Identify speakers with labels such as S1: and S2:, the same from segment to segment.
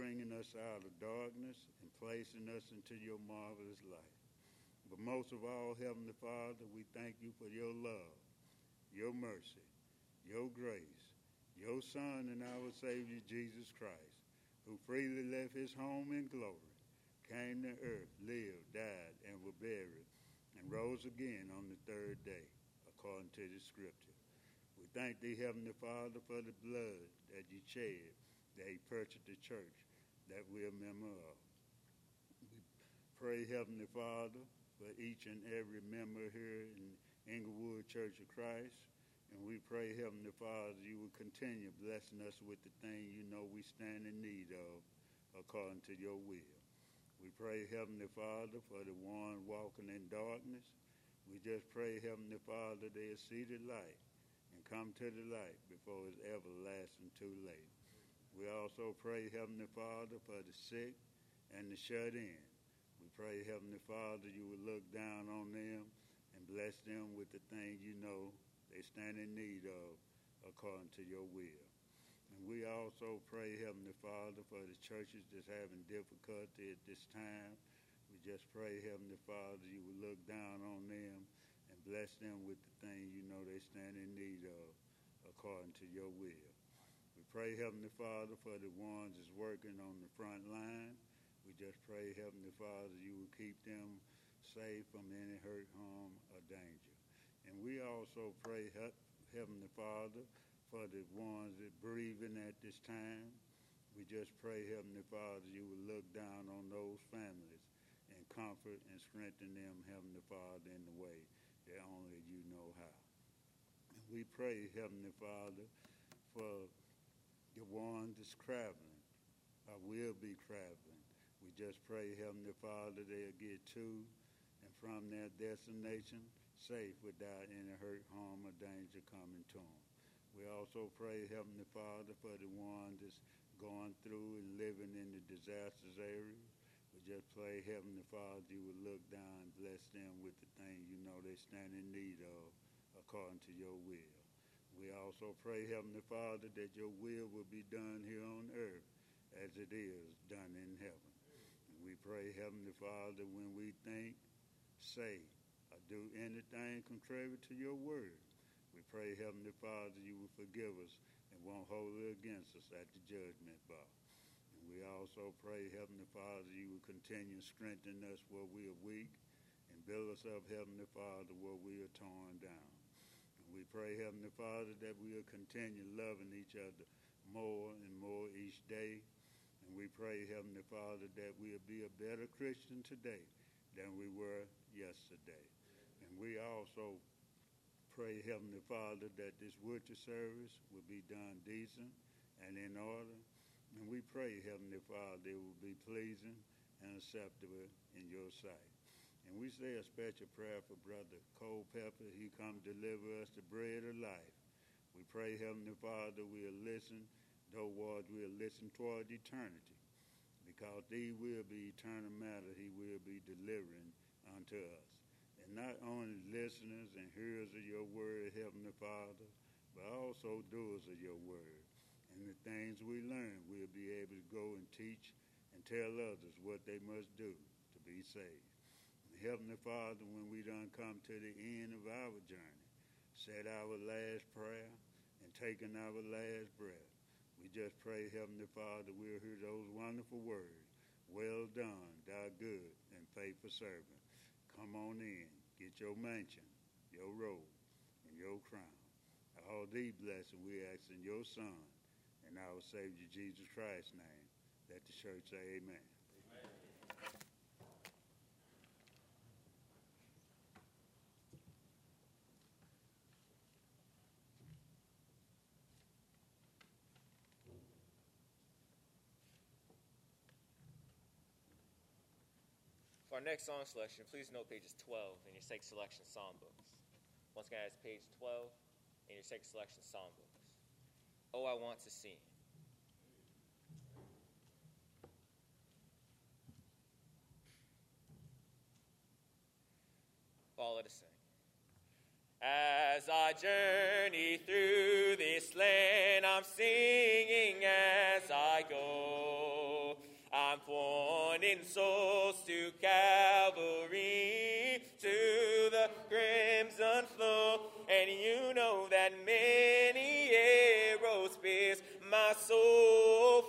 S1: bringing us out of darkness and placing us into your marvelous light. But most of all, Heavenly Father, we thank you for your love, your mercy, your grace, your Son and our Savior, Jesus Christ, who freely left his home in glory, came to earth, lived, died, and was buried, and rose again on the third day, according to the Scripture. We thank thee, Heavenly Father, for the blood that you shed, that he purchased the church that we're a member of. We pray, Heavenly Father, for each and every member here in Englewood Church of Christ. And we pray, Heavenly Father, you will continue blessing us with the thing you know we stand in need of according to your will. We pray, Heavenly Father, for the one walking in darkness. We just pray, Heavenly Father, they'll see the light and come to the light before it's everlasting too late. We also pray, Heavenly Father, for the sick and the shut in. We pray, Heavenly Father, you will look down on them and bless them with the thing you know they stand in need of according to your will. And we also pray, Heavenly Father, for the churches that's having difficulty at this time. We just pray, Heavenly Father, you will look down on them and bless them with the thing you know they stand in need of according to your will. Pray, Heavenly Father, for the ones that's working on the front line. We just pray, Heavenly Father, you will keep them safe from any hurt, harm, or danger. And we also pray, Heavenly Father, for the ones that breathing at this time. We just pray, Heavenly Father, you will look down on those families and comfort and strengthen them, Heavenly Father, in the way that only you know how. And we pray, Heavenly Father, for the one that's traveling or will be traveling. We just pray, Heavenly Father, they'll get to and from their destination safe without any hurt, harm, or danger coming to them. We also pray, Heavenly Father, for the ones that's going through and living in the disasters area. We just pray, Heavenly Father, you would look down and bless them with the things you know they stand in need of according to your will. Also pray, Heavenly Father, that your will will be done here on earth as it is done in heaven. And we pray, Heavenly Father, when we think, say, or do anything contrary to your word. We pray, Heavenly Father, you will forgive us and won't hold it against us at the judgment bar. And we also pray, Heavenly Father, you will continue to strengthen us where we are weak and build us up, Heavenly Father, where we are torn down. We pray, Heavenly Father, that we will continue loving each other more and more each day. And we pray, Heavenly Father, that we'll be a better Christian today than we were yesterday. And we also pray, Heavenly Father, that this worship service will be done decent and in order. And we pray, Heavenly Father, it will be pleasing and acceptable in your sight. And we say a special prayer for Brother Cole Pepper. He come deliver us the bread of life. We pray, Heavenly Father, we'll listen, though words we'll listen toward eternity. Because thee will be eternal matter, he will be delivering unto us And not only listeners and hearers of your word, Heavenly Father, but also doers of your word. And the things we learn, we'll be able to go and teach and tell others what they must do to be saved. Heavenly Father, when we done come to the end of our journey, said our last prayer and taken our last breath, we just pray, Heavenly Father, we'll hear those wonderful words. Well done, thou good and faithful servant. Come on in get your mansion, your robe, and your crown. All these blessings we ask in your Son and our Savior Jesus Christ's name. Let the church say amen.
S2: Our next song selection, please note pages 12 in your Sacred Selection Songbooks. Once again, it's page 12 in your Sacred Selection Songbooks. Oh, I Want to Sing. Follow the sing. As I journey through this land, I'm singing as I go. I'm born in souls so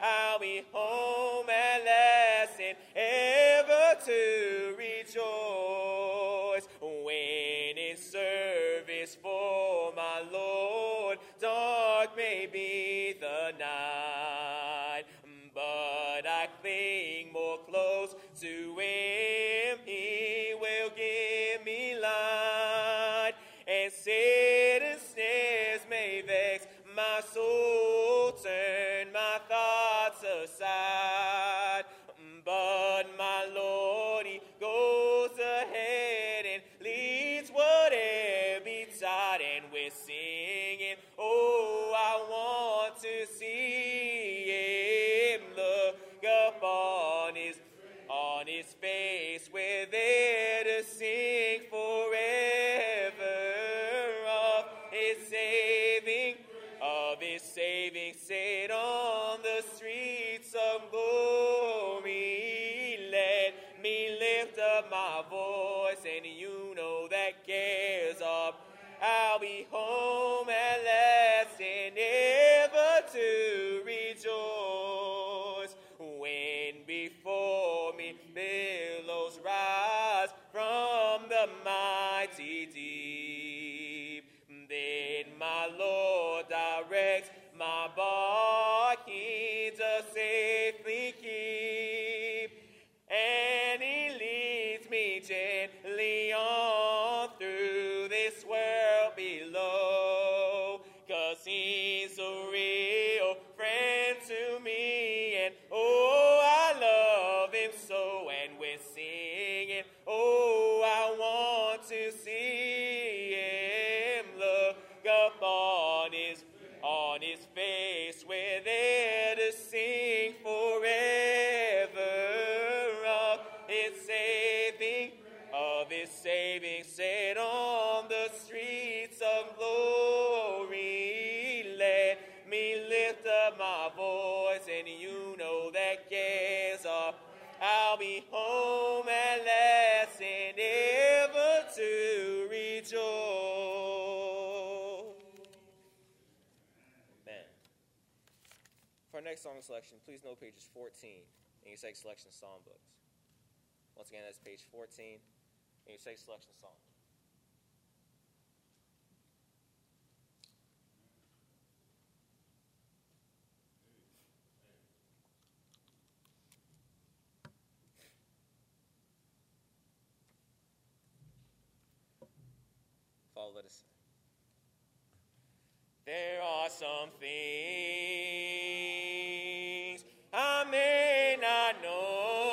S2: I'll be home at last and ever to I'll be home at last and ever to rejoice. When before me billows rise from the mighty deep, then my Lord directs my bark. song selection, please note pages 14 in your site selection songbooks. Once again, that's page 14 in your site selection song. Follow, let us. There are some things may not know,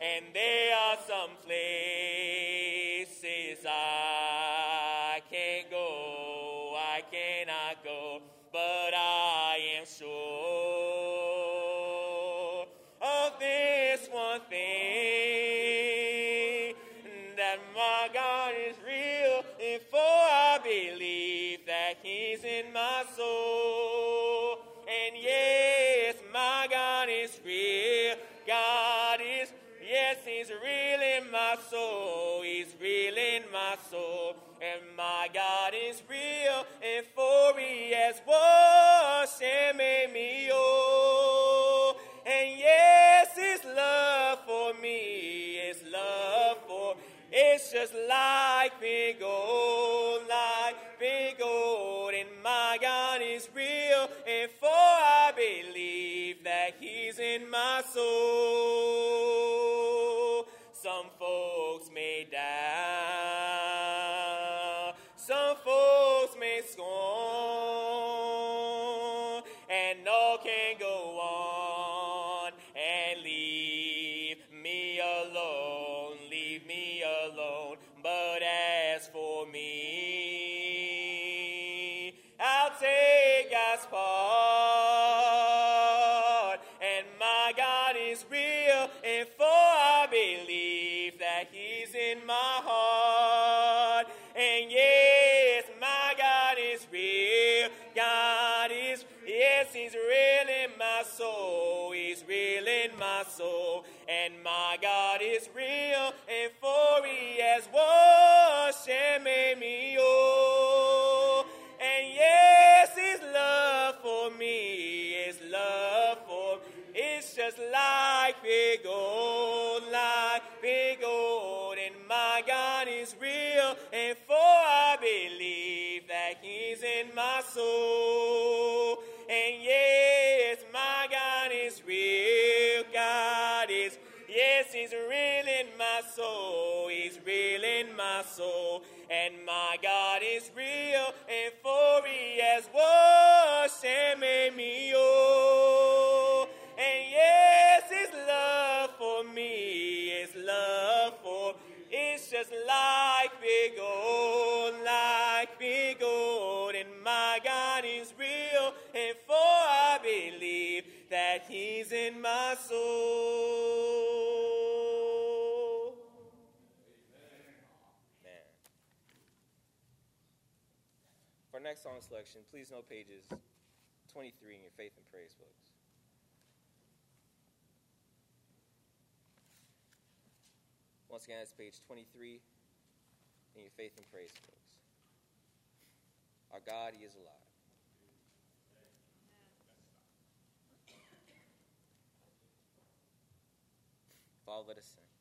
S2: and there are some places. my soul, he's real in my soul. And my God is real, and for he has washed and made me whole. And yes, his love for me is love for, it's just like me gold. song selection, please note pages 23 in your faith and praise books. Once again, it's page 23 in your faith and praise books. Our God, He is alive. Father, let us sing.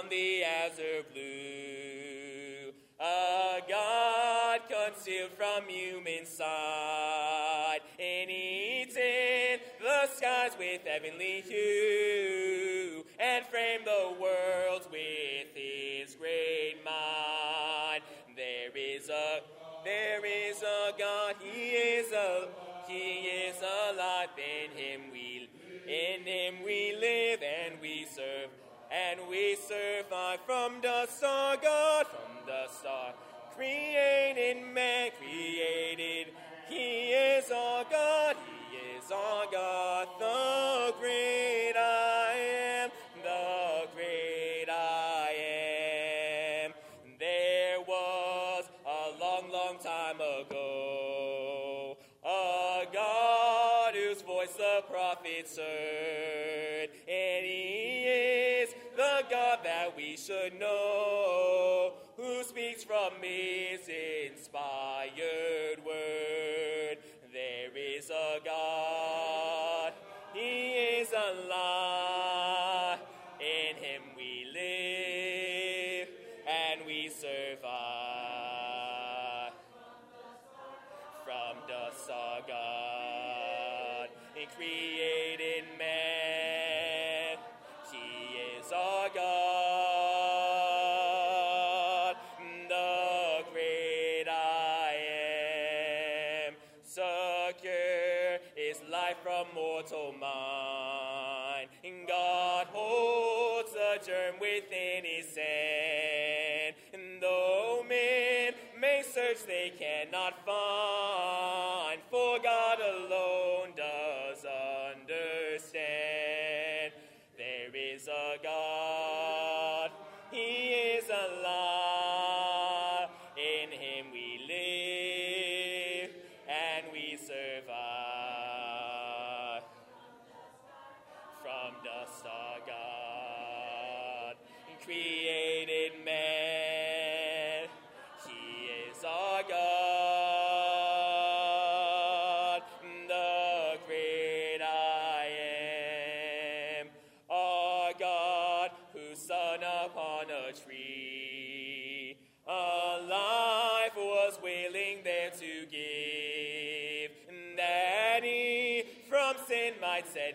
S2: from the azure blue, a God concealed from human sight, and eats in the skies with heavenly hue, and framed the worlds with his great mind. There is a there is a God, He is a He is alive. In Him we in Him we live and and we survive from the star God, from the star. Created man, created, he is our God, he is our God, the great I. should know who speaks from his inspired word. There is a God, he is alive. which they cannot find. said,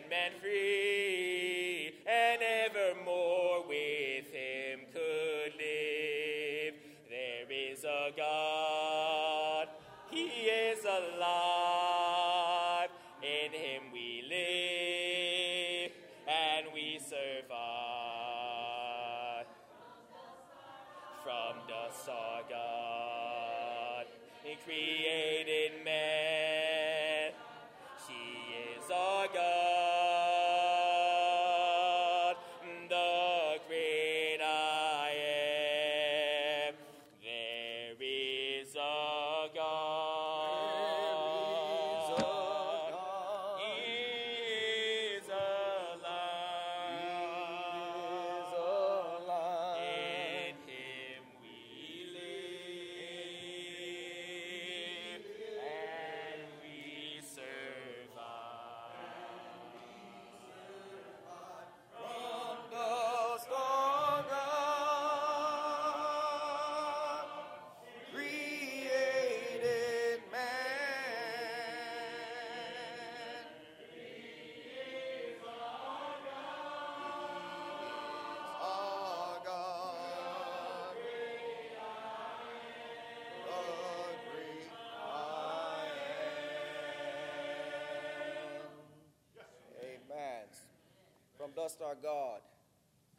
S3: trust our God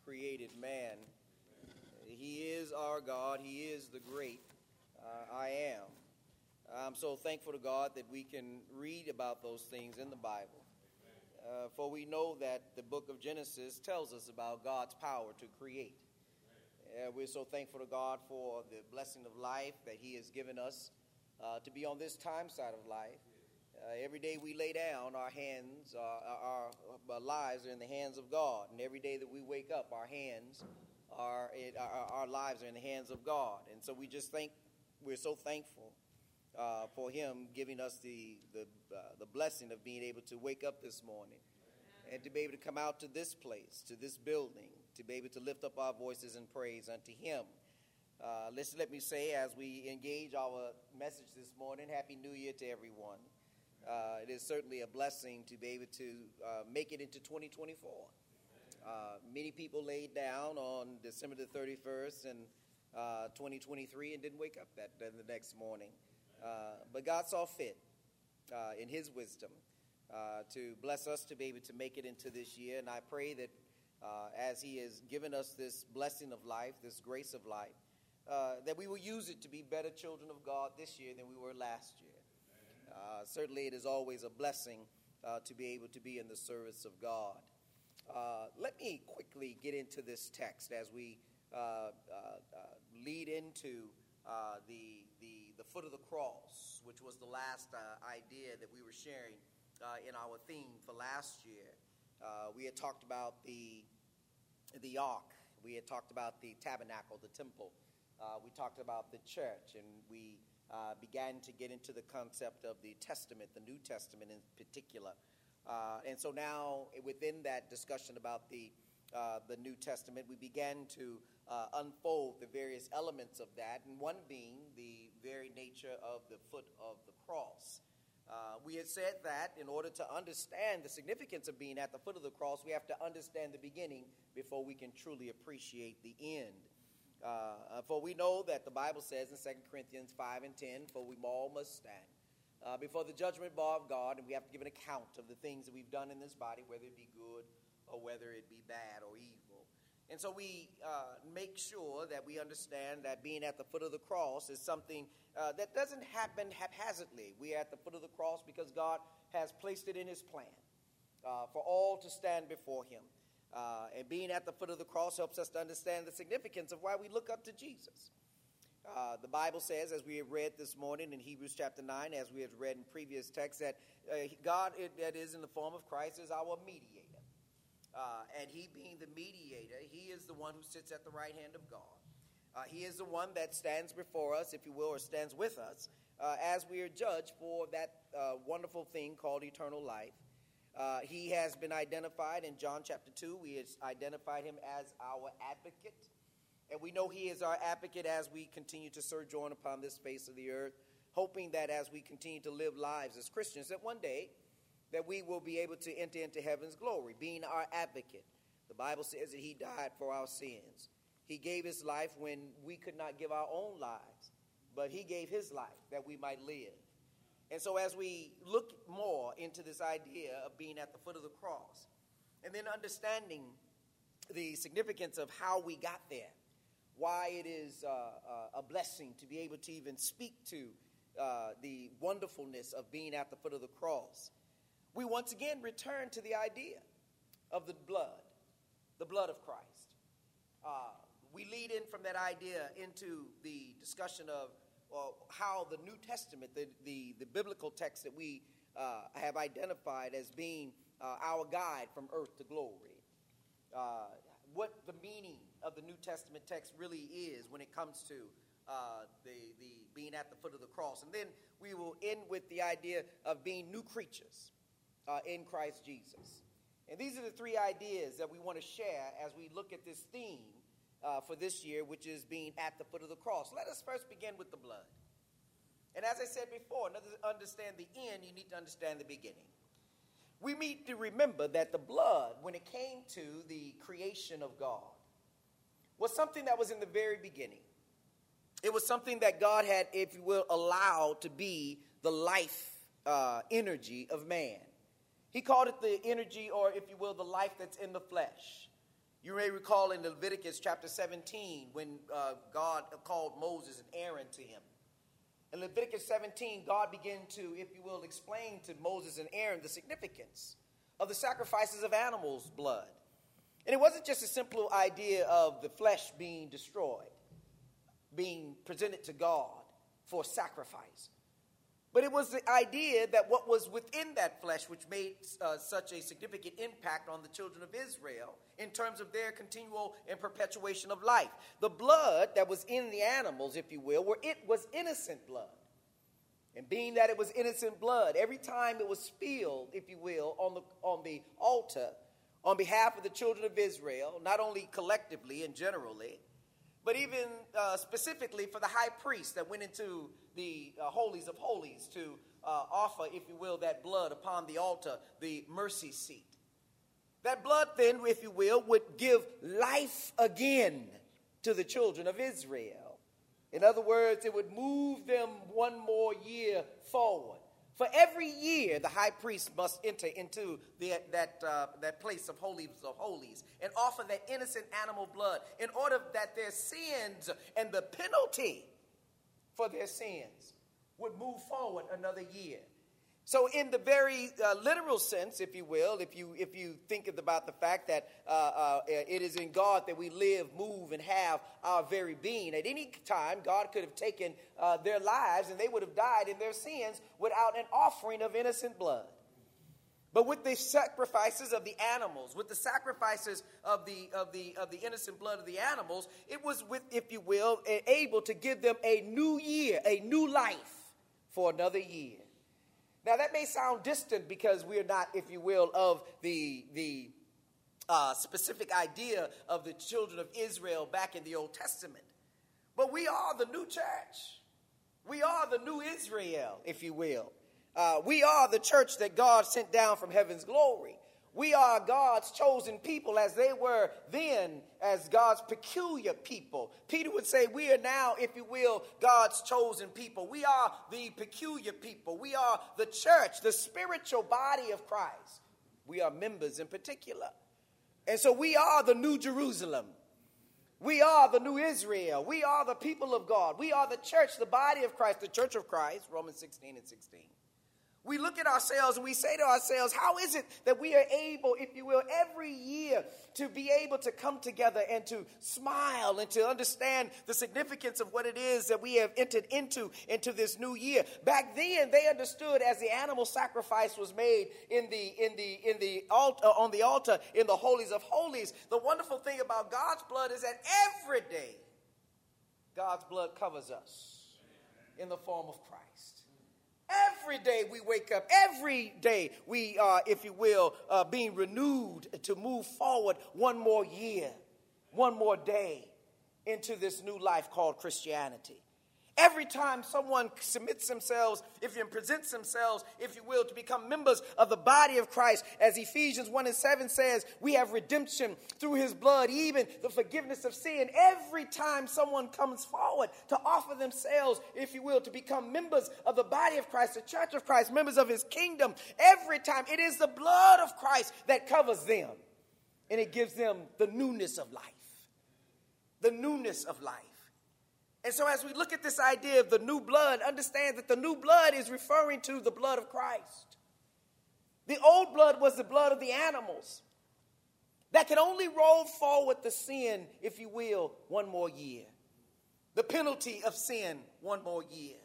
S3: created man. He is our God. He is the great uh, I am. I'm so thankful to God that we can read about those things in the Bible. Uh, for we know that the book of Genesis tells us about God's power to create. Uh, we're so thankful to God for the blessing of life that He has given us uh, to be on this time side of life. Uh, every day we lay down, our hands, our, our, lives are in the hands of God. And every day that we wake up, our hands are, it, our, our lives are in the hands of God. And so we just think, we're so thankful uh, for Him giving us the, the, uh, the blessing of being able to wake up this morning and to be able to come out to this place, to this building, to be able to lift up our voices in praise unto Him. Uh, let's let me say, as we engage our message this morning, Happy New Year to everyone. Uh, it is certainly a blessing to be able to uh, make it into 2024. Uh, many people laid down on December the 31st and uh, 2023 and didn't wake up that, the next morning. Uh, but God saw fit uh, in His wisdom to bless us to be able to make it into this year. And I pray that as He has given us this blessing of life, this grace of life, that we will use it to be better children of God this year than we were last year. Uh, certainly, it is always a blessing uh, to be able to be in the service of God. Uh, let me quickly get into this text as we uh, uh, uh, lead into the, the, the foot of the cross, which was the last idea that we were sharing in our theme for last year. we had talked about the, the ark, we had talked about the tabernacle, the temple, we talked about the church, and we uh, began to get into the concept of the Testament, the New Testament in particular. Uh, and so now, within that discussion about the, uh, the New Testament, we began to uh, unfold the various elements of that, and one being the very nature of the foot of the cross. Uh, we had said that in order to understand the significance of being at the foot of the cross, we have to understand the beginning before we can truly appreciate the end. Uh, for we know that the Bible says in 2 Corinthians 5 and 10, for we all must stand uh, before the judgment bar of God, and we have to give an account of the things that we've done in this body, whether it be good or whether it be bad or evil. And so we uh, make sure that we understand that being at the foot of the cross is something uh, that doesn't happen haphazardly. We are at the foot of the cross because God has placed it in His plan uh, for all to stand before Him. Uh, and being at the foot of the cross helps us to understand the significance of why we look up to Jesus. Uh, the Bible says, as we have read this morning in Hebrews chapter 9, as we have read in previous texts, that uh, God, it, that is in the form of Christ, is our mediator. Uh, and he being the mediator, he is the one who sits at the right hand of God. Uh, he is the one that stands before us, if you will, or stands with us, uh, as we are judged for that wonderful thing called eternal life. Uh, he has been identified in John chapter 2. We identified him as our advocate. And we know he is our advocate as we continue to sojourn upon this face of the earth, hoping that as we continue to live lives as Christians, that one day that we will be able to enter into heaven's glory, being our advocate. The Bible says that he died for our sins. He gave his life when we could not give our own lives, but he gave his life that we might live. And so, as we look more into this idea of being at the foot of the cross, and then understanding the significance of how we got there, why it is uh, uh, a blessing to be able to even speak to uh, the wonderfulness of being at the foot of the cross, we once again return to the idea of the blood, the blood of Christ. Uh, we lead in from that idea into the discussion of how the New Testament, the, the, the biblical text that we uh, have identified as being uh, our guide from earth to glory, uh, what the meaning of the New Testament text really is when it comes to uh, the, the being at the foot of the cross. And then we will end with the idea of being new creatures uh, in Christ Jesus. And these are the three ideas that we want to share as we look at this theme uh, for this year, which is being at the foot of the cross. Let us first begin with the blood. And as I said before, in order to understand the end, you need to understand the beginning. We need to remember that the blood, when it came to the creation of God, was something that was in the very beginning. It was something that God had, if you will, allowed to be the life uh, energy of man. He called it the energy, or if you will, the life that's in the flesh. You may recall in Leviticus chapter 17 when uh, God called Moses and Aaron to him. In Leviticus 17, God began to, if you will, explain to Moses and Aaron the significance of the sacrifices of animals' blood. And it wasn't just a simple idea of the flesh being destroyed, being presented to God for sacrifice. But it was the idea that what was within that flesh, which made uh, such a significant impact on the children of Israel in terms of their continual and perpetuation of life. The blood that was in the animals, if you will, where it was innocent blood. And being that it was innocent blood, every time it was spilled, if you will, on the, on the altar, on behalf of the children of Israel, not only collectively and generally, but even uh, specifically for the high priest that went into the uh, holies of holies to uh, offer, if you will, that blood upon the altar, the mercy seat. That blood, then, if you will, would give life again to the children of Israel. In other words, it would move them one more year forward. For every year, the high priest must enter into the, that, uh, that place of holies of holies and offer that innocent animal blood in order that their sins and the penalty for their sins would move forward another year. So, in the very uh, literal sense, if you will, if you if you think about the fact that uh, uh, it is in God that we live, move, and have our very being, at any time God could have taken uh, their lives and they would have died in their sins without an offering of innocent blood. But with the sacrifices of the animals, with the sacrifices of the of the of the innocent blood of the animals, it was with, if you will, able to give them a new year, a new life for another year. Now, that may sound distant because we're not, if you will, of the, the uh, specific idea of the children of Israel back in the Old Testament. But we are the new church. We are the new Israel, if you will. Uh, we are the church that God sent down from heaven's glory. We are God's chosen people as they were then as God's peculiar people. Peter would say, We are now, if you will, God's chosen people. We are the peculiar people. We are the church, the spiritual body of Christ. We are members in particular. And so we are the new Jerusalem. We are the new Israel. We are the people of God. We are the church, the body of Christ, the church of Christ, Romans 16 and 16 we look at ourselves and we say to ourselves, how is it that we are able, if you will, every year to be able to come together and to smile and to understand the significance of what it is that we have entered into into this new year. Back then, they understood as the animal sacrifice was made in the in the in the altar uh, on the altar in the holies of holies. The wonderful thing about God's blood is that every day God's blood covers us in the form of Christ. Every day we wake up, every day we are, if you will, uh, being renewed to move forward one more year, one more day into this new life called Christianity. Every time someone submits themselves, if you presents themselves, if you will, to become members of the body of Christ, as Ephesians 1 and 7 says, we have redemption through his blood, even the forgiveness of sin. Every time someone comes forward to offer themselves, if you will, to become members of the body of Christ, the church of Christ, members of his kingdom, every time it is the blood of Christ that covers them. And it gives them the newness of life. The newness of life. And so, as we look at this idea of the new blood, understand that the new blood is referring to the blood of Christ. The old blood was the blood of the animals that could only roll forward the sin, if you will, one more year. The penalty of sin, one more year.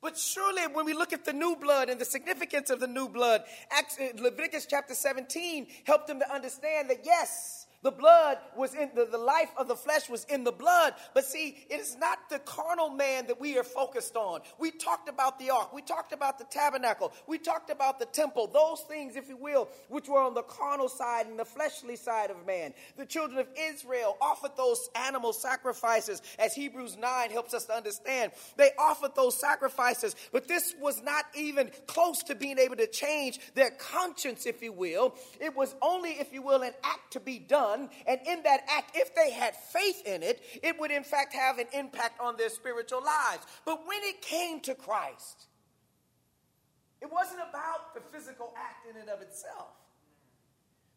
S3: But surely, when we look at the new blood and the significance of the new blood, uh, Leviticus chapter 17 helped them to understand that yes, the blood was in the, the life of the flesh was in the blood. But see, it is not the carnal man that we are focused on. We talked about the ark, we talked about the tabernacle, we talked about the temple, those things, if you will, which were on the carnal side and the fleshly side of man. The children of Israel offered those animal sacrifices, as Hebrews 9 helps us to understand. They offered those sacrifices, but this was not even close to being able to change their conscience, if you will. It was only, if you will, an act to be done done. And in that act, if they had faith in it, it would in fact have an impact on their spiritual lives. But when it came to Christ, it wasn't about the physical act in and of itself.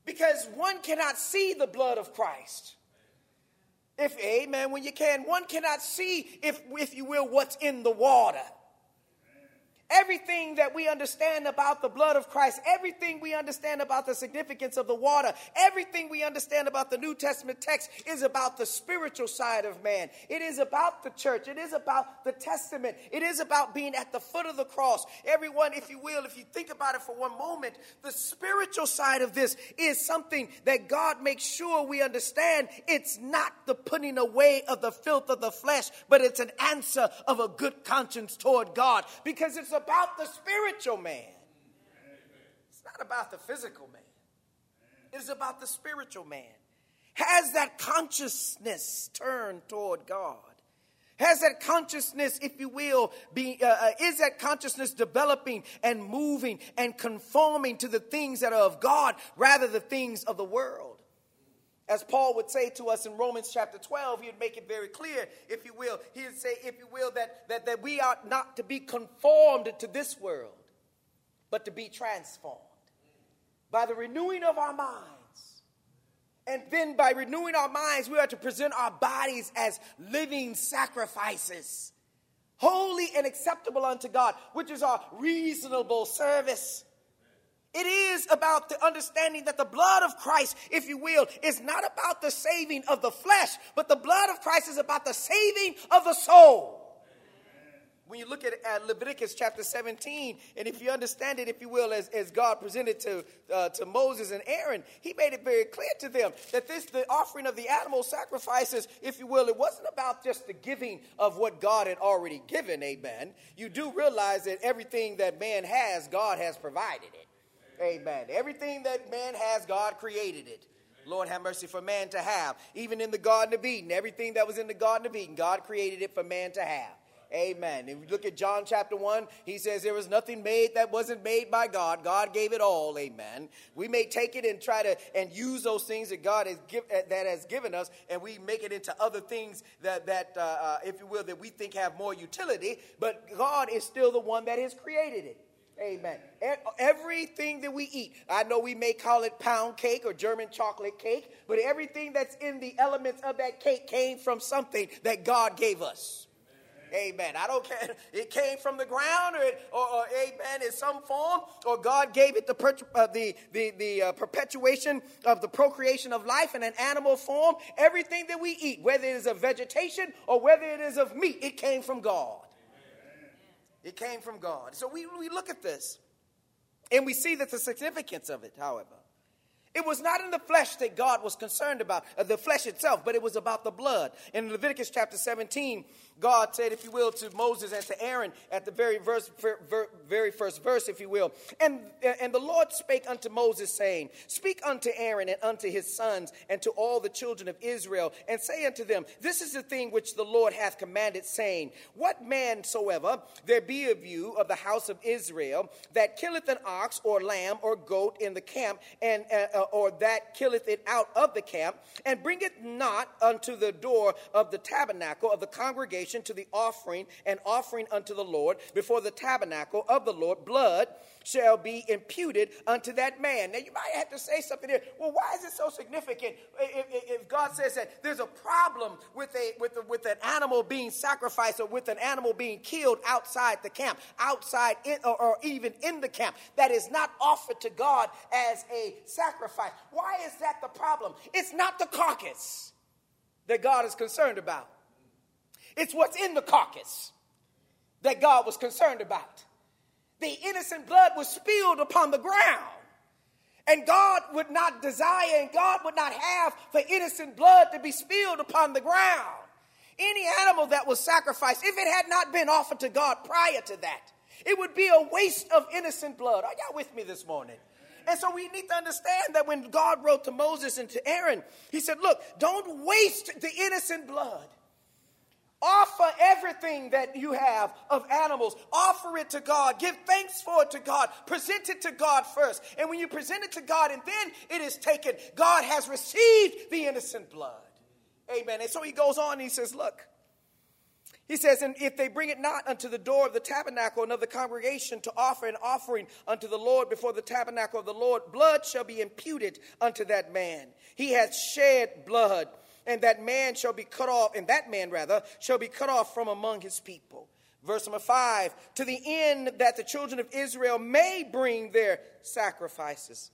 S3: Because one cannot see the blood of Christ. If, amen, when you can, one cannot see, if, if you will, what's in the water. Everything that we understand about the blood of Christ, everything we understand about the significance of the water, everything we understand about the New Testament text is about the spiritual side of man. It is about the church. It is about the testament. It is about being at the foot of the cross. Everyone, if you will, if you think about it for one moment, the spiritual side of this is something that God makes sure we understand. It's not the putting away of the filth of the flesh, but it's an answer of a good conscience toward God because it's about the spiritual man. It's not about the physical man. It's about the spiritual man. Has that consciousness turned toward God? Has that consciousness, if you will, be, uh, uh, is that consciousness developing and moving and conforming to the things that are of God rather the things of the world? As Paul would say to us in Romans chapter 12, he'd make it very clear, if you will. He'd say, if you will, that, that, that we ought not to be conformed to this world, but to be transformed by the renewing of our minds. And then by renewing our minds, we are to present our bodies as living sacrifices, holy and acceptable unto God, which is our reasonable service. It is about the understanding that the blood of Christ, if you will, is not about the saving of the flesh, but the blood of Christ is about the saving of the soul. When you look at, at Leviticus chapter 17, and if you understand it, if you will, as, as God presented to, uh, to Moses and Aaron, he made it very clear to them that this, the offering of the animal sacrifices, if you will, it wasn't about just the giving of what God had already given, amen. You do realize that everything that man has, God has provided it. Amen. Everything that man has, God created it. Lord have mercy for man to have. Even in the Garden of Eden, everything that was in the Garden of Eden, God created it for man to have. Amen. If you look at John chapter 1, he says there was nothing made that wasn't made by God. God gave it all. Amen. We may take it and try to and use those things that God has give, that has given us and we make it into other things that that uh, uh, if you will that we think have more utility, but God is still the one that has created it. Amen. Everything that we eat, I know we may call it pound cake or German chocolate cake, but everything that's in the elements of that cake came from something that God gave us. Amen. I don't care. It came from the ground, or, or, or amen, in some form, or God gave it the per, uh, the the, the uh, perpetuation of the procreation of life in an animal form. Everything that we eat, whether it is of vegetation or whether it is of meat, it came from God. It came from God. So we, we look at this and we see that the significance of it, however, it was not in the flesh that God was concerned about, uh, the flesh itself, but it was about the blood. In Leviticus chapter 17, God said, if you will, to Moses and to Aaron at the very, verse, very first verse, if you will. And, and the Lord spake unto Moses, saying, Speak unto Aaron and unto his sons and to all the children of Israel, and say unto them, This is the thing which the Lord hath commanded, saying, What man soever there be of you of the house of Israel that killeth an ox or lamb or goat in the camp, and uh, or that killeth it out of the camp, and bringeth not unto the door of the tabernacle of the congregation, to the offering and offering unto the Lord before the tabernacle of the Lord, blood shall be imputed unto that man. Now, you might have to say something here. Well, why is it so significant if, if, God says that there's a problem with, a, with, a, with an animal being sacrificed or with an animal being killed outside the camp, outside in, or, or even in the camp, that is not offered to God as a sacrifice? Why is that the problem? It's not the carcass that God is concerned about. It's what's in the carcass that God was concerned about. The innocent blood was spilled upon the ground. And God would not desire and God would not have for innocent blood to be spilled upon the ground. Any animal that was sacrificed, if it had not been offered to God prior to that, it would be a waste of innocent blood. Are y'all with me this morning? And so we need to understand that when God wrote to Moses and to Aaron, he said, Look, don't waste the innocent blood. Offer everything that you have of animals. Offer it to God. Give thanks for it to God. Present it to God first. And when you present it to God and then it is taken, God has received the innocent blood. Amen. And so he goes on and he says, Look, He says, And if they bring it not unto the door of the tabernacle and of the congregation to offer an offering unto the Lord before the tabernacle of the Lord, blood shall be imputed unto that man. He hath shed blood, and that man shall be cut off, and that man rather shall be cut off from among his people. Verse number five, to the end that the children of Israel may bring their sacrifices,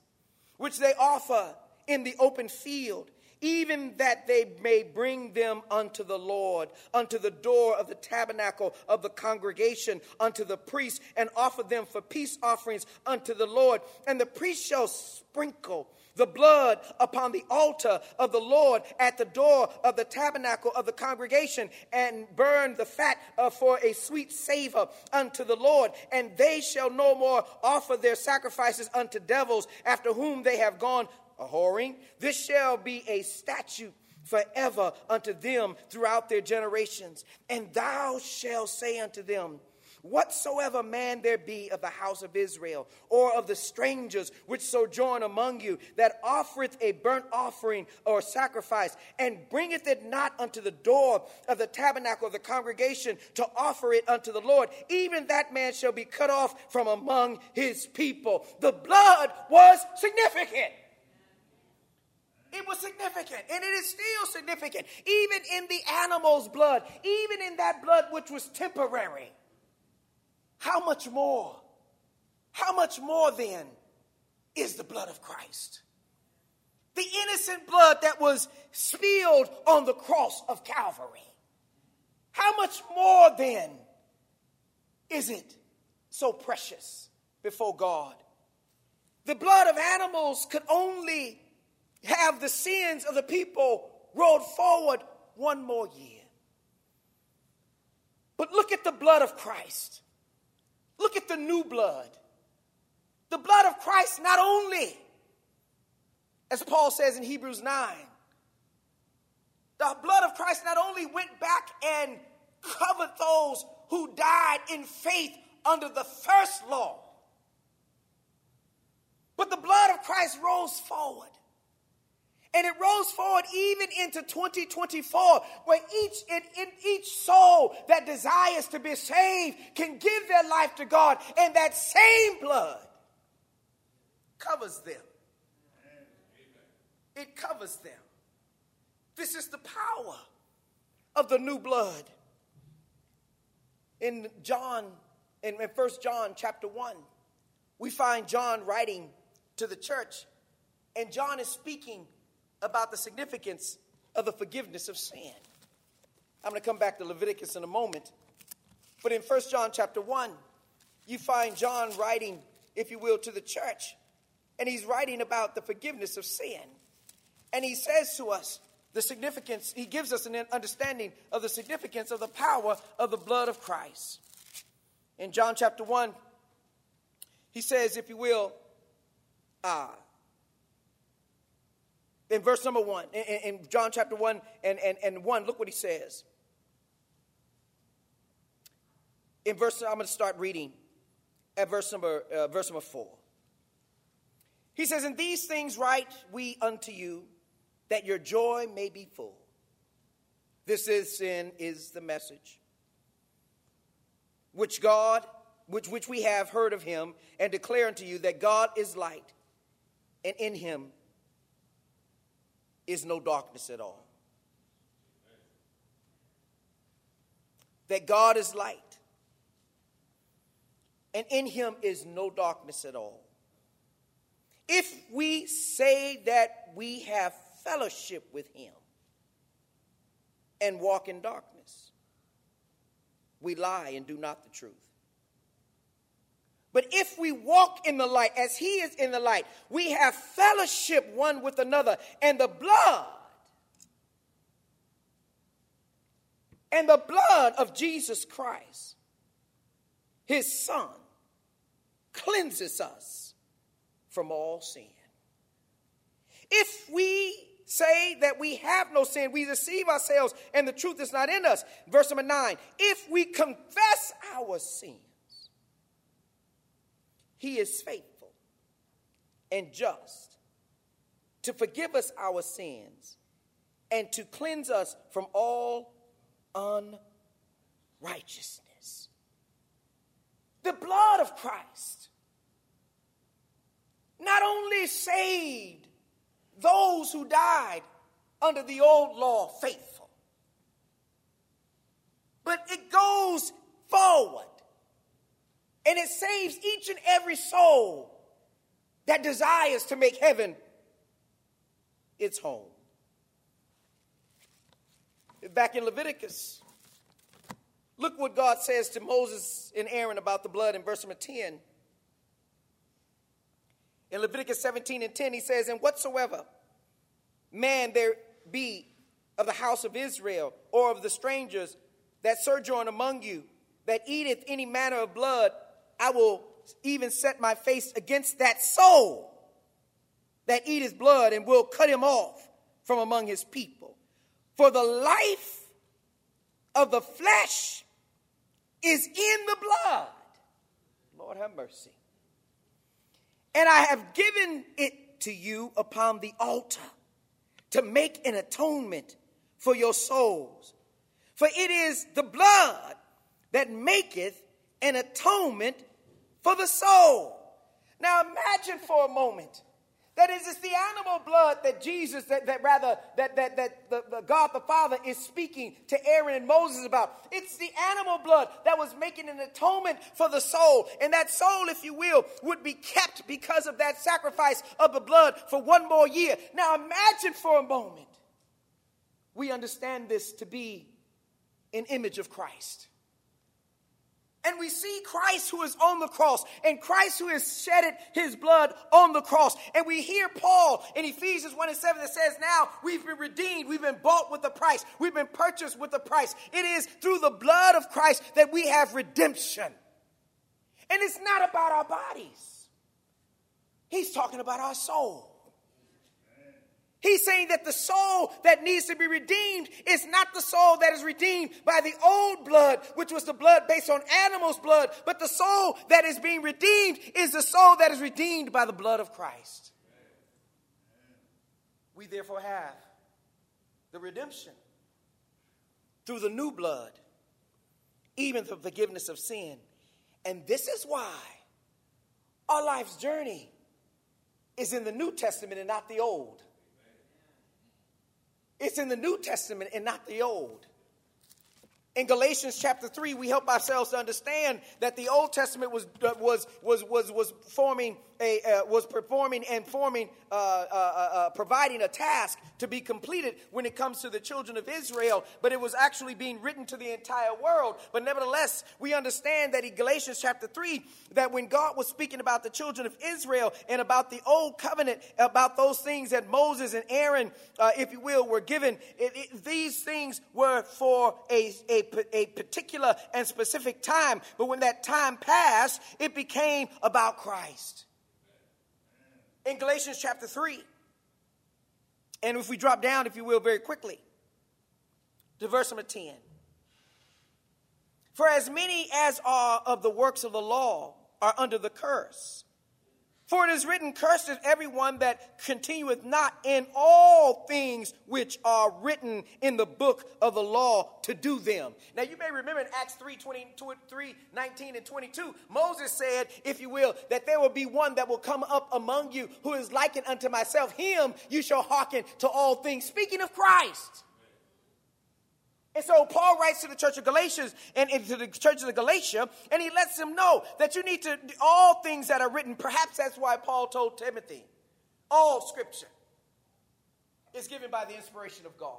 S3: which they offer in the open field even that they may bring them unto the Lord, unto the door of the tabernacle of the congregation, unto the priest, and offer them for peace offerings unto the Lord. And the priest shall sprinkle the blood upon the altar of the Lord at the door of the tabernacle of the congregation and burn the fat uh, for a sweet savor unto the Lord. And they shall no more offer their sacrifices unto devils after whom they have gone a whoring. This shall be a statute forever unto them throughout their generations. And thou shalt say unto them, Whatsoever man there be of the house of Israel, or of the strangers which sojourn among you, that offereth a burnt offering or sacrifice, and bringeth it not unto the door of the tabernacle of the congregation to offer it unto the Lord, even that man shall be cut off from among his people. The blood was significant. It was significant, and it is still significant, even in the animal's blood, even in that blood which was temporary. How much more? How much more then is the blood of Christ? The innocent blood that was spilled on the cross of Calvary. How much more then is it so precious before God? The blood of animals could only have the sins of the people rolled forward one more year. But look at the blood of Christ. Look at the new blood. The blood of Christ not only, as Paul says in Hebrews 9, the blood of Christ not only went back and covered those who died in faith under the first law, but the blood of Christ rose forward and it rolls forward even into 2024, where each in, in, each soul that desires to be saved can give their life to God, and that same blood covers them. It covers them. This is the power of the new blood. In John, in, 1 John chapter 1, we find John writing to the church, and John is speaking about the significance of the forgiveness of sin. I'm going to come back to Leviticus in a moment. But in 1 John chapter 1, you find John writing, if you will, to the church. And he's writing about the forgiveness of sin. And he says to us the significance, he gives us an understanding of the significance of the power of the blood of Christ. In John chapter 1, he says, if you will, ah, in verse number one, in, in John chapter one and, and, and one, look what he says. In verse, I'm going to start reading at verse number, uh, verse number four. He says, "In these things write we unto you, that your joy may be full. This is sin is the message which God, which which we have heard of Him, and declare unto you that God is light, and in Him is no darkness at all. That God is light, and in him is no darkness at all. If we say that we have fellowship with him and walk in darkness, we lie and do not the truth. But if we walk in the light as he is in the light, we have fellowship one with another, and the blood and the blood of Jesus Christ, his son, cleanses us from all sin. If we say that we have no sin, we deceive ourselves and the truth is not in us. Verse number nine, if we confess our sin, he is faithful and just to forgive us our sins and to cleanse us from all unrighteousness. The blood of Christ not only saved those who died under the old law faithful, but it goes forward and it saves each and every soul that desires to make heaven its home. Back in Leviticus, look what God says to Moses and Aaron about the blood in verse number 10. In Leviticus 17 and 10, he says, And whatsoever man there be of the house of Israel or of the strangers that sojourn among you, that eateth any manner of blood, I will even set my face against that soul that eateth blood and will cut him off from among his people. For the life of the flesh is in the blood. Lord have mercy. And I have given it to you upon the altar to make an atonement for your souls. For it is the blood that maketh an atonement for the soul. Now imagine for a moment that is it's the animal blood that Jesus, that, that rather, that, that, that the, the God the Father is speaking to Aaron and Moses about. It's the animal blood that was making an atonement for the soul. And that soul, if you will, would be kept because of that sacrifice of the blood for one more year. Now imagine for a moment we understand this to be an image of Christ. And we see Christ who is on the cross and Christ who has shedded his blood on the cross. And we hear Paul in Ephesians 1 and 7 that says, Now we've been redeemed, we've been bought with a price, we've been purchased with a price. It is through the blood of Christ that we have redemption. And it's not about our bodies, he's talking about our soul. He's saying that the soul that needs to be redeemed is not the soul that is redeemed by the old blood, which was the blood based on animals' blood, but the soul that is being redeemed is the soul that is redeemed by the blood of Christ. We therefore have the redemption through the new blood, even the forgiveness of sin. And this is why our life's journey is in the New Testament and not the Old. It's in the New Testament and not the Old. In Galatians chapter 3, we help ourselves to understand that the Old Testament was, was, was, was, was forming a, uh, was performing and forming, uh, uh, uh, uh, providing a task to be completed when it comes to the children of Israel, but it was actually being written to the entire world. But nevertheless, we understand that in Galatians chapter 3, that when God was speaking about the children of Israel and about the old covenant, about those things that Moses and Aaron, if you will, were given, it, it, these things were for a, a, a particular and specific time. But when that time passed, it became about Christ in Galatians chapter 3. And if we drop down, if you will, very quickly to verse number 10. For as many as are of the works of the law are under the curse. For it is written, Cursed is everyone that continueth not in all things which are written in the book of the law to do them. Now you may remember in Acts 3, 20, 3 19 and 22, Moses said, if you will, that there will be one that will come up among you who is likened unto myself. Him you shall hearken to all things. Speaking of Christ. And so Paul writes to the church of Galatians and, and to the church of the Galatia, and he lets them know that you need to, all things that are written, perhaps that's why Paul told Timothy, all scripture is given by the inspiration of God.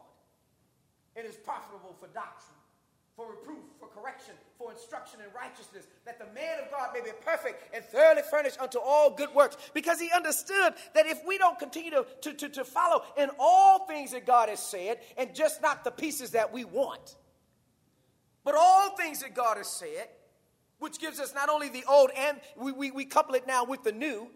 S3: It is profitable for doctrine for reproof, for correction, for instruction in righteousness, that the man of God may be perfect and thoroughly furnished unto all good works. Because he understood that if we don't continue to, to, to, to follow in all things that God has said, and just not the pieces that we want, but all things that God has said, which gives us not only the old and we, we, we couple it now with the new,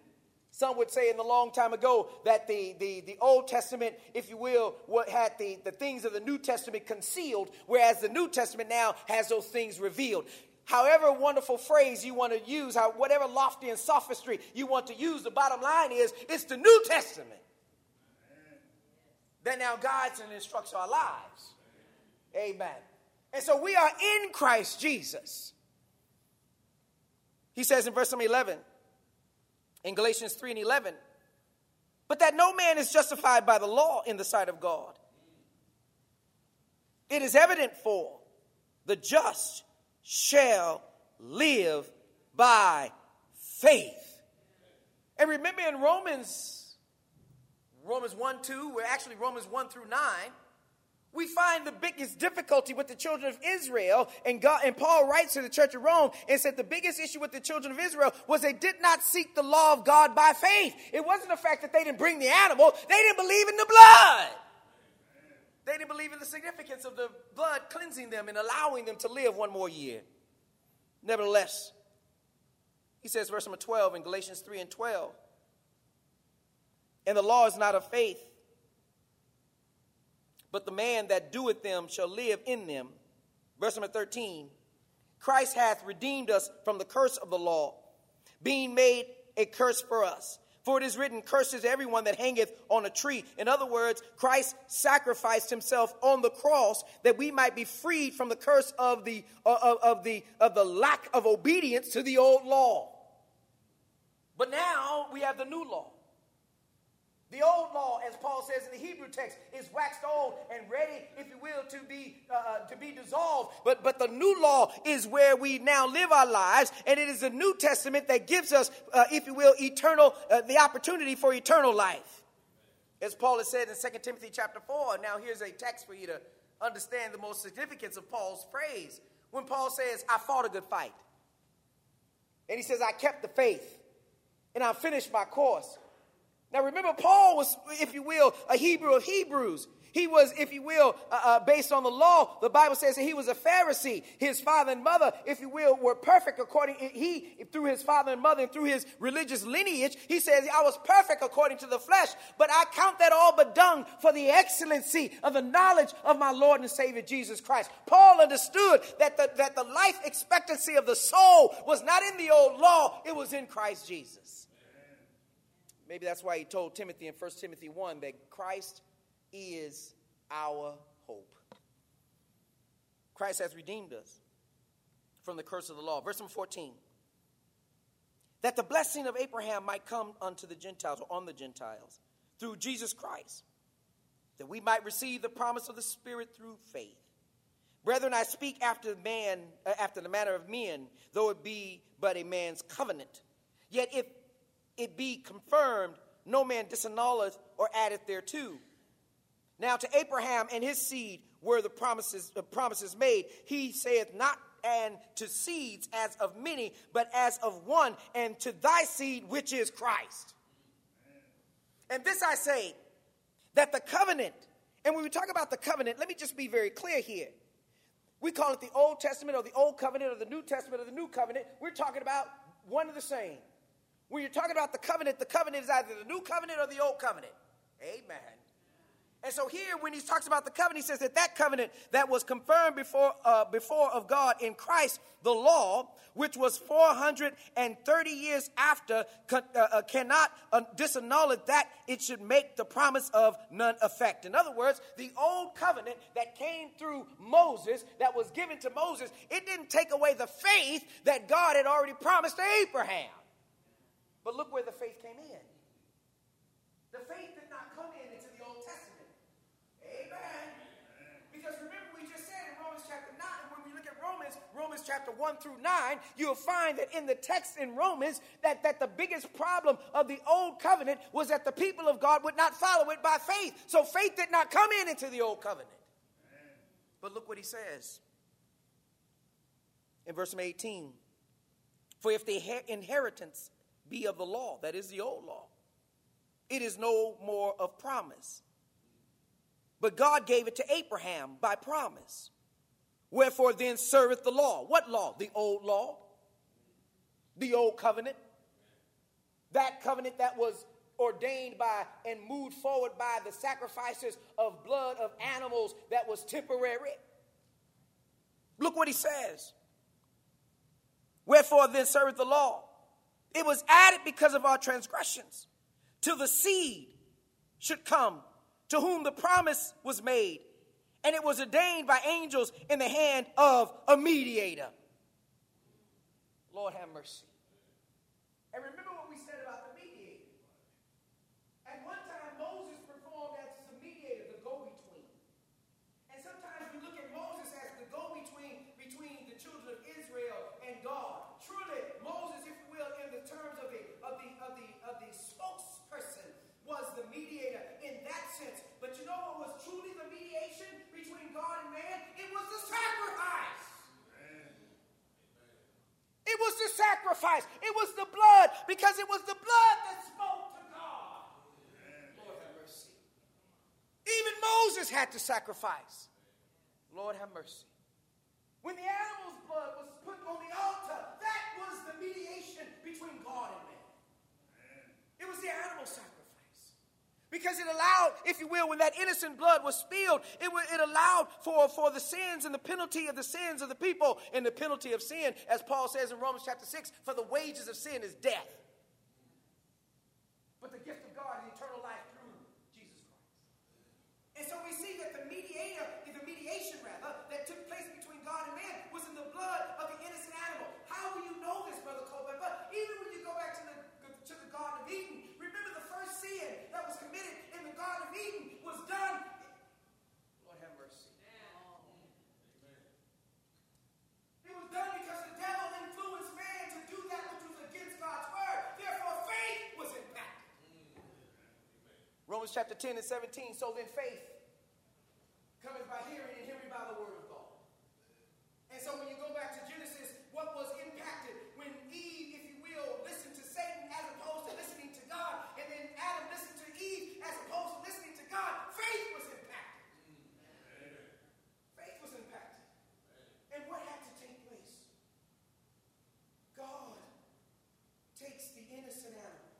S3: some would say in the long time ago that the, the, the Old Testament, if you will, what had the, the things of the New Testament concealed, whereas the New Testament now has those things revealed. However wonderful phrase you want to use, how, whatever lofty and sophistry you want to use, the bottom line is it's the New Testament that now guides and instructs our lives. Amen. And so we are in Christ Jesus. He says in verse number 11, in Galatians 3 and 11, but that no man is justified by the law in the sight of God. It is evident for the just shall live by faith. And remember in Romans, Romans 1 2, where actually Romans 1 through 9, we find the biggest difficulty with the children of Israel, and God and Paul writes to the church of Rome and said the biggest issue with the children of Israel was they did not seek the law of God by faith. It wasn't the fact that they didn't bring the animal, they didn't believe in the blood. They didn't believe in the significance of the blood cleansing them and allowing them to live one more year. Nevertheless, he says, verse number 12 in Galatians 3 and 12, and the law is not of faith but the man that doeth them shall live in them. Verse number 13 Christ hath redeemed us from the curse of the law, being made a curse for us. For it is written, Curses everyone that hangeth on a tree. In other words, Christ sacrificed himself on the cross that we might be freed from the curse of the, uh, of, of the, of the lack of obedience to the old law. But now we have the new law. The old law, as Paul says in the Hebrew text, is waxed old and ready, if you will, to be uh, uh, to be dissolved. But but the new law is where we now live our lives, and it is the New Testament that gives us, uh, if you will, eternal uh, the opportunity for eternal life. As Paul has said in 2 Timothy chapter 4. Now here's a text for you to understand the most significance of Paul's phrase. When Paul says, I fought a good fight. And he says, I kept the faith, and I finished my course. Now remember, Paul was, if you will, a Hebrew of Hebrews. He was, if you will, uh, uh, based on the law. The Bible says he was a Pharisee. His father and mother, if you will, were perfect according. He through his father and mother and through his religious lineage, he says, "I was perfect according to the flesh, but I count that all but dung for the excellency of the knowledge of my Lord and Savior Jesus Christ." Paul understood that the, that the life expectancy of the soul was not in the old law; it was in Christ Jesus. Maybe that's why he told Timothy in 1 Timothy 1 that Christ is our hope. Christ has redeemed us from the curse of the law. Verse number 14. That the blessing of Abraham might come unto the Gentiles or on the Gentiles through Jesus Christ, that we might receive the promise of the Spirit through faith. Brethren, I speak after man, uh, after the manner of men, though it be but a man's covenant. Yet if it be confirmed, no man disannulleth or addeth thereto. Now to Abraham and his seed were the promises, the promises made. He saith not and to seeds as of many, but as of one, and to thy seed which is Christ. And this I say, that the covenant, and when we talk about the covenant, let me just be very clear here. We call it the Old Testament or the Old Covenant or the New Testament or the New Covenant. We're talking about one of the same. When you're talking about the covenant, the covenant is either the new covenant or the old covenant. Amen. And so here, when he talks about the covenant, he says that that covenant that was confirmed before, uh, before of God in Christ, the law, which was 430 years after, uh, uh, cannot uh, disannul it, that it should make the promise of none effect. In other words, the old covenant that came through Moses, that was given to Moses, it didn't take away the faith that God had already promised to Abraham. But look where the faith came in. The faith did not come in into the Old Testament. Amen. Because remember, we just said in Romans chapter 9, when we look at Romans, Romans chapter 1 through 9, you'll find that in the text in Romans, that, that the biggest problem of the old covenant was that the people of God would not follow it by faith. So faith did not come in into the old covenant. But look what he says in verse 18. For if the inheritance be of the law, that is the old law. It is no more of promise. But God gave it to Abraham by promise. Wherefore then serveth the law. What law? The old law, the old covenant. That covenant that was ordained by and moved forward by the sacrifices of blood of animals that was temporary. Look what he says. Wherefore then serveth the law it was added because of our transgressions, till the seed should come, to whom the promise was made, and it was ordained by angels in the hand of a mediator. Lord have mercy. And remember what we said about the mediator. At one time, Moses performed as the mediator, the go-between. And sometimes we look at Moses as the go-between between the children of Israel and God. Truly, Moses, if you will, in the terms of the of the of the of the spokesperson, was the mediator in that sense. But you know what was truly the mediation between God and man? It was the sacrifice. It was the sacrifice. It was the blood because it was the blood that spoke to God. Lord have mercy. Even Moses had to sacrifice. Lord have mercy. When the animal's blood was put on the altar, that was the mediation between God and man. It was the animal sacrifice. Because it allowed, if you will, when that innocent blood was spilled, it, it allowed for, for the sins and the penalty of the sins of the people and the penalty of sin, as Paul says in Romans chapter 6, for the wages of sin is death. But the gift of God is eternal life through Jesus Christ. And so we see that the mediator, the mediation rather, that took place between God and man was in the blood of the innocent animal. How will you know this, Brother Colbert? But even when you go back to the, to the Garden of Eden, remember the first sin that was committed in the Garden of Eden was done. Lord have mercy. It was done because the devil influenced man to do that which was against God's word. Therefore, faith was impacted. Romans chapter 10 and 17. So then faith cometh by hearing, and hearing by the word of God. And so when you go back to Genesis, what was impacted when Eve, if you will, listened to Satan as opposed to listening to God, and then Adam listened to Eve as opposed to listening to God, faith was impacted. Faith was impacted. And what had to take place? God takes the innocent animal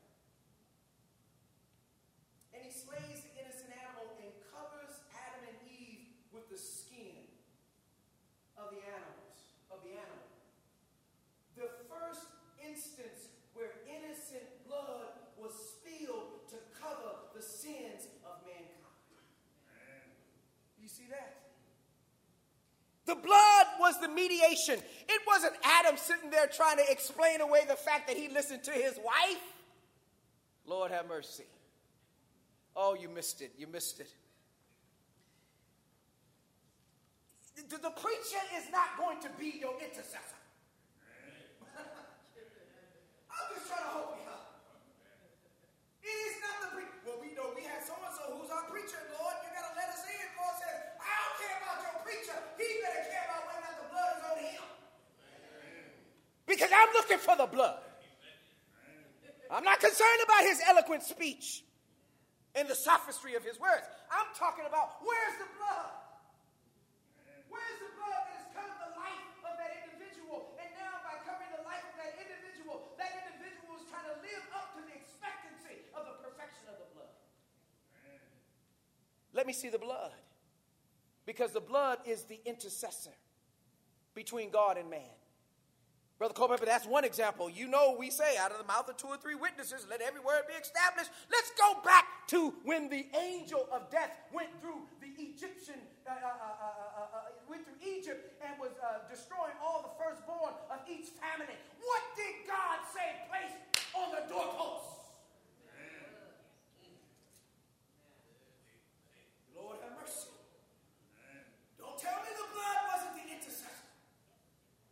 S3: and he slays the innocent animal and covers Adam and Eve with the skin of the animals, of the animal. The first instance where innocent blood was spilled to cover the sins of mankind. You see that? The blood was the mediation. It wasn't Adam sitting there trying to explain away the fact that he listened to his wife. Lord have mercy. Oh, you missed it. You missed it. The, the preacher is not going to be your intercessor. I'm just trying to help you out. It is not the preacher. Well, we know we have so and so who's our preacher, Lord. You got to let us in. Lord says, I don't care about your preacher. He better care about whether or not the blood is on him. Because I'm looking for the blood. I'm not concerned about his eloquent speech and the sophistry of his words. I'm talking about where's the blood? Where's the blood that has covered the life of that individual? And now, by covering the life of that individual, that individual is trying to live up to the expectancy of the perfection of the blood. Let me see the blood. Because the blood is the intercessor between God and man. Brother Culpepper, that's one example. You know, we say out of the mouth of two or three witnesses, let every word be established. Let's go back to when the angel of death went through the Egyptian, uh, uh, uh, went through Egypt and was destroying all the firstborn of each family. What did God say place on the doorposts? Lord have mercy. Don't tell me the blood wasn't the intercessor.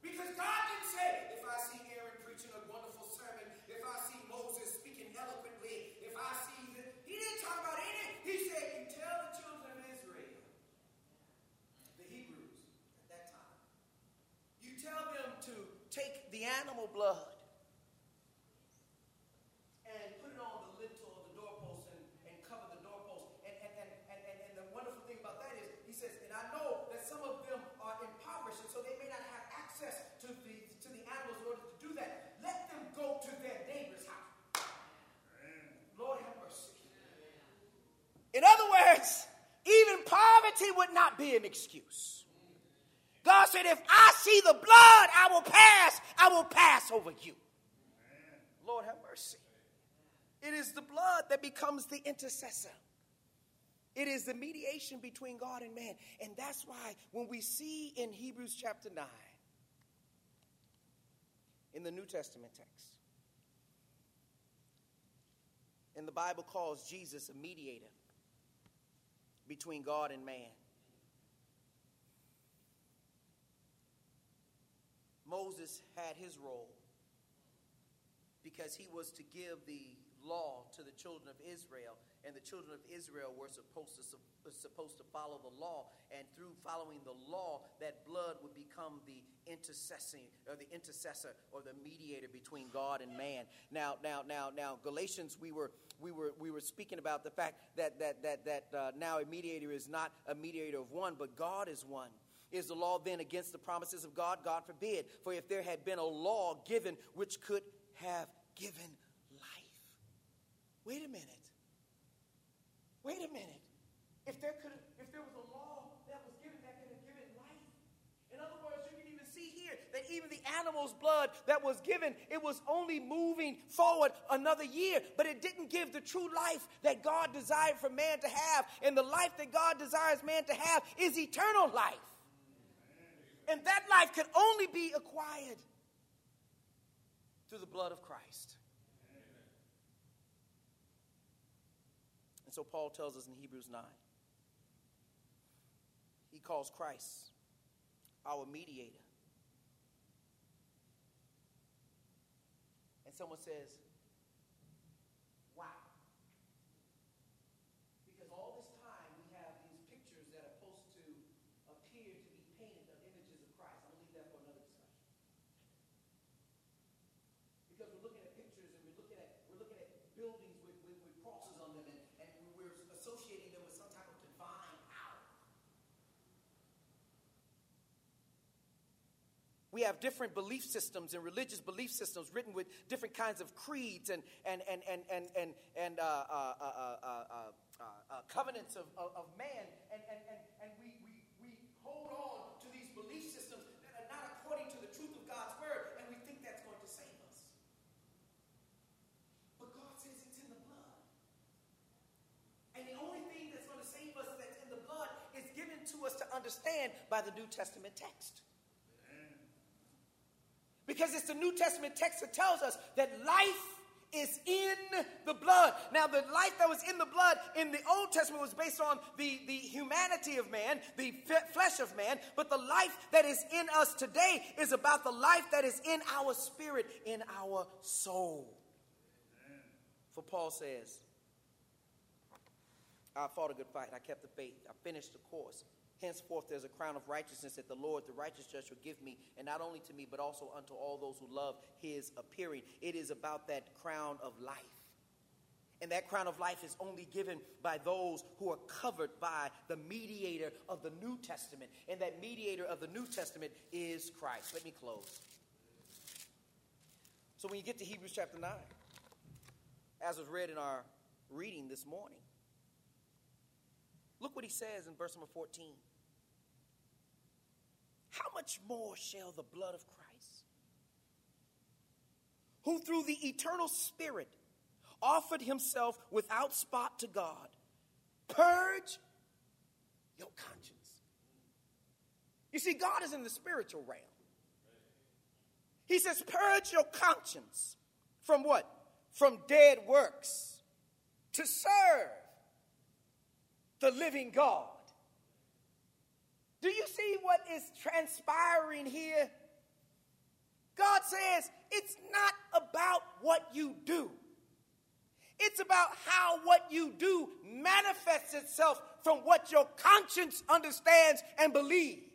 S3: Because God didn't say, if I see Aaron preaching a wonderful sermon, if I see Moses speaking eloquently, if I see the, he didn't talk about any. He said, you tell the children of Israel, the Hebrews at that time, you tell them to take the animal blood and put it on the lintel of the doorpost and, and cover the doorpost. And, and, and, and, and, and the wonderful thing about that is, he says, and I know that some of them are impoverished, and so they may not have access to the to the animals in order to do that. Let them go to their neighbor's house. Lord have mercy. In other words, even poverty would not be an excuse. God said, if I see the blood, I will pass, I will pass over you. Lord have mercy. It is the blood that becomes the intercessor. It is the mediation between God and man. And that's why when we see in Hebrews chapter 9, in the New Testament text, and the Bible calls Jesus a mediator between God and man. Moses had his role because he was to give the law to the children of Israel, and the children of Israel were supposed to supposed to follow the law, and through following the law, that blood would become the intercessing or the intercessor or the mediator between God and man. Now, now, now, now, Galatians, we were we were we were speaking about the fact that that that that uh, now a mediator is not a mediator of one, but God is one. Is the law then against the promises of God? God forbid. For if there had been a law given which could have given life. Wait a minute. Wait a minute. If there could if there was a law that was given that could have given life. In other words, you can even see here that even the animal's blood that was given, it was only moving forward another year, but it didn't give the true life that God desired for man to have. And the life that God desires man to have is eternal life. And that life can only be acquired through the blood of Christ. And so Paul tells us in Hebrews 9, he calls Christ our mediator. And someone says, We have different belief systems and religious belief systems written with different kinds of creeds and, and, and, and, and, and, and uh, uh, uh, covenants of, of, of, man. And, and, and, and we, we, we hold on to these belief systems that are not according to the truth of God's word, and we think that's going to save us. But God says it's in the blood. And the only thing that's going to save us that's in the blood is given to us to understand by the New Testament text. The New Testament text that tells us that life is in the blood. Now, the life that was in the blood in the Old Testament was based on the, the humanity of man, the flesh of man, but the life that is in us today is about the life that is in our spirit, in our soul. For Paul says, I fought a good fight, I kept the faith, I finished the course. Henceforth, there's a crown of righteousness that the Lord, the righteous judge, will give me, and not only to me, but also unto all those who love his appearing. It is about that crown of life. And that crown of life is only given by those who are covered by the mediator of the New Testament. And that mediator of the New Testament is Christ. Let me close. So when you get to Hebrews chapter 9, as was read in our reading this morning, look what he says in verse number 14. How much more shall the blood of Christ, who through the eternal Spirit offered himself without spot to God, purge your conscience? You see, God is in the spiritual realm. He says, Purge your conscience from what? From dead works to serve the living God. Do you see what is transpiring here? God says it's not about what you do. It's about how what you do manifests itself from what your conscience understands and believes.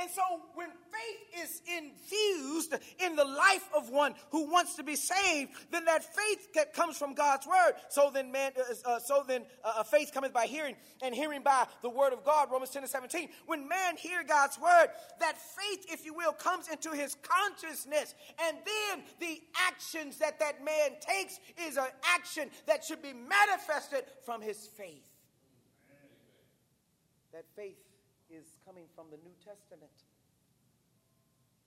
S3: And so when faith is infused in the life of one who wants to be saved, then that faith that comes from God's word. So then man, uh, uh so then uh, faith cometh by hearing and hearing by the word of God, Romans 10 and 17. When man hear God's word, that faith, if you will, comes into his consciousness. And then the actions that that man takes is an action that should be manifested from his faith. That faith is coming from the New Testament.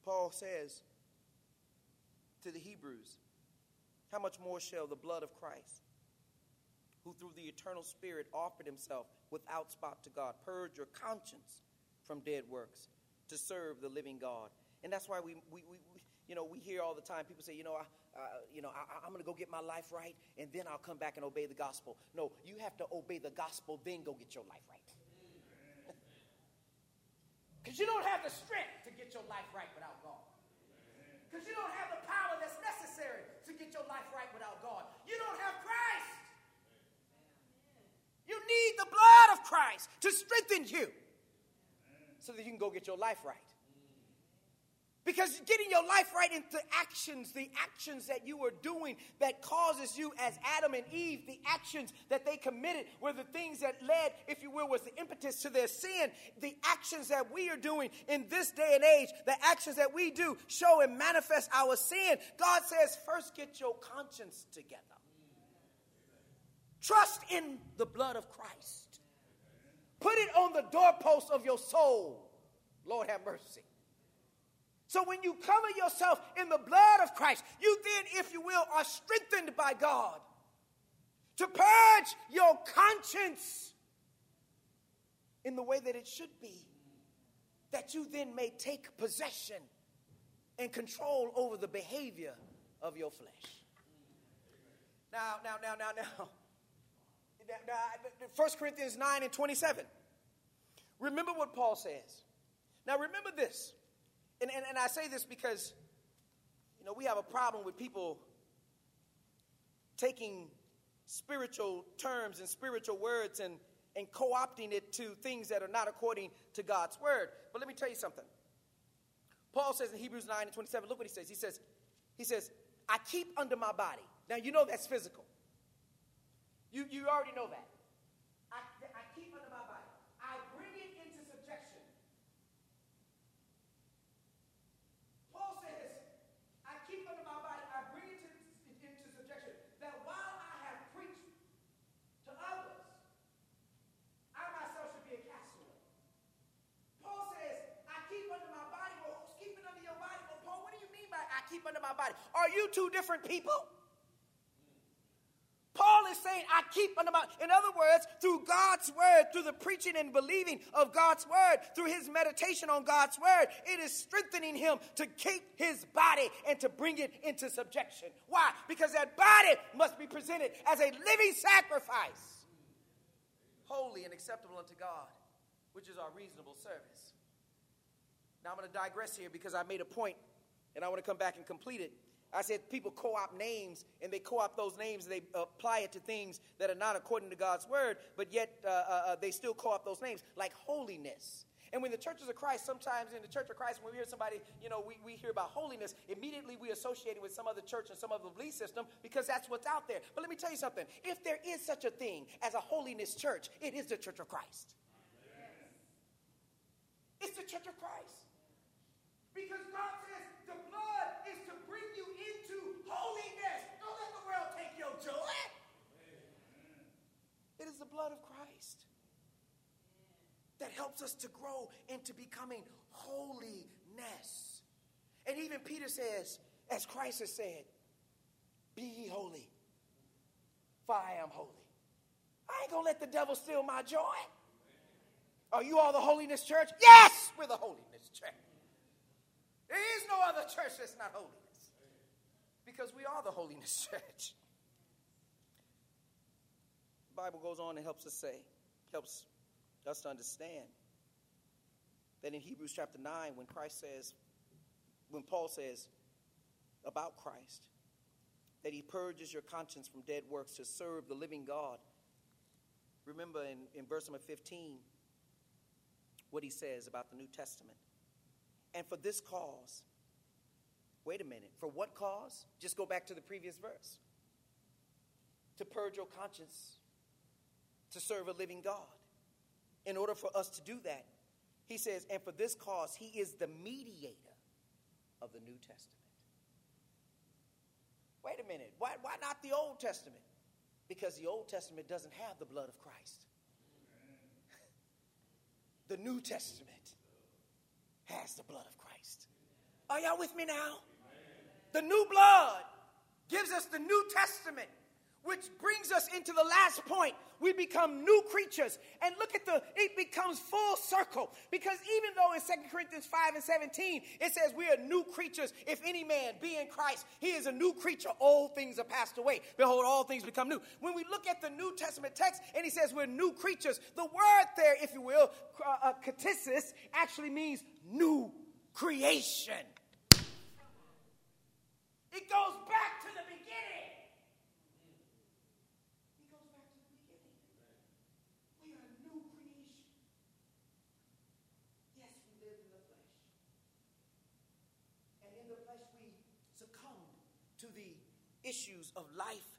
S3: Paul says to the Hebrews, How much more shall the blood of Christ, who through the eternal Spirit offered himself without spot to God. Purge your conscience from dead works to serve the living God. And that's why we, we, we, we you know, we hear all the time people say, you know, I, uh, you know, I, I'm going to go get my life right, and then I'll come back and obey the gospel. No, you have to obey the gospel, then go get your life right. Because you don't have the strength to get your life right without God. Because you don't have the power that's necessary to get your life right without God. You don't have Christ. You need the blood of Christ to strengthen you so that you can go get your life right. Because getting your life right into actions, the actions that you are doing that causes you, as Adam and Eve, the actions that they committed were the things that led, if you will, was the impetus to their sin. The actions that we are doing in this day and age, the actions that we do show and manifest our sin. God says, first get your conscience together. Trust in the blood of Christ. Put it on the doorpost of your soul. Lord have mercy. So when you cover yourself in the blood of Christ, you then, if you will, are strengthened by God to purge your conscience in the way that it should be, that you then may take possession and control over the behavior of your flesh. Now, now, now, now, now. now 1 Corinthians 9 and 27. Remember what Paul says. Now, remember this and, and, and I say this because, you know, we have a problem with people taking spiritual terms and spiritual words and, and co opting it to things that are not according to God's word. But let me tell you something. Paul says in Hebrews 9 and 27, look what he says. He says, he says, I keep under my body. Now you know that's physical. You, you already know that. My body. Are you two different people? Paul is saying, I keep under my. In other words, through God's word, through the preaching and believing of God's word, through his meditation on God's word, it is strengthening him to keep his body and to bring it into subjection. Why? Because that body must be presented as a living sacrifice, holy and acceptable unto God, which is our reasonable service. Now I'm going to digress here because I made a point and I want to come back and complete it. I said people co opt names and they co opt those names and they apply it to things that are not according to God's word, but yet uh, uh, uh they still co opt those names, like holiness. And when the churches of Christ, sometimes in the church of Christ, when we hear somebody, you know, we, we hear about holiness, immediately we associate it with some other church and some other belief system because that's what's out there. But let me tell you something if there is such a thing as a holiness church, it is the church of Christ. It's the church of Christ. Because God says, the blood is to bring you into holiness. Don't let the world take your joy. It is the blood of Christ that helps us to grow into becoming holiness. And even Peter says, as Christ has said, Be ye holy, for I am holy. I ain't gonna let the devil steal my joy. Are you all the holiness church? Yes, we're the holiness church. There is no other church that's not holiness. Because we are the holiness church. Bible goes on and helps us say, helps us to understand that in Hebrews chapter 9, when Christ says, when Paul says about Christ, that he purges your conscience from dead works to serve the living God. Remember in, in verse number 15 what he says about the New Testament. And for this cause, wait a minute, for what cause? Just go back to the previous verse. To purge your conscience, to serve a living God. In order for us to do that, he says, and for this cause, he is the mediator of the New Testament. Wait a minute, why, why not the Old Testament? Because the Old Testament doesn't have the blood of Christ. the New Testament has the blood of Christ. Are y'all with me now? The new blood gives us the New Testament, which brings us into the last point. We become new creatures. And look at the, it becomes full circle. Because even though in 2 Corinthians 5 and 17, it says we are new creatures. If any man be in Christ, he is a new creature. Old things are passed away. Behold, all things become new. When we look at the New Testament text and he says we're new creatures, the word there, if you will, uh, uh, katasis, actually means new creation. It goes back to the beginning. It goes back to the beginning. We are a new creation. Yes, we live in the flesh. And in the flesh, we succumb to the issues of life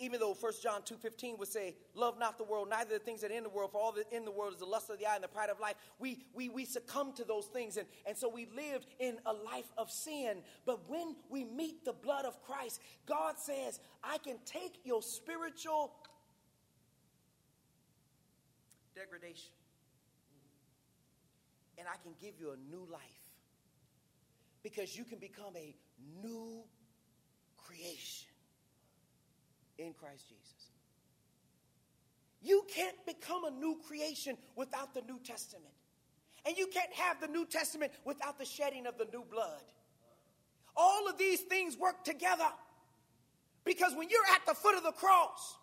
S3: even though 1 John 2.15 would say, love not the world, neither the things that are in the world, for all that in the world is the lust of the eye and the pride of life. We, we, we succumb to those things, and, and so we lived in a life of sin. But when we meet the blood of Christ, God says, I can take your spiritual degradation, and I can give you a new life. Because you can become a new creation in Christ Jesus. You can't become a new creation without the New Testament. And you can't have the New Testament without the shedding of the new blood. All of these things work together. Because when you're at the foot of the cross,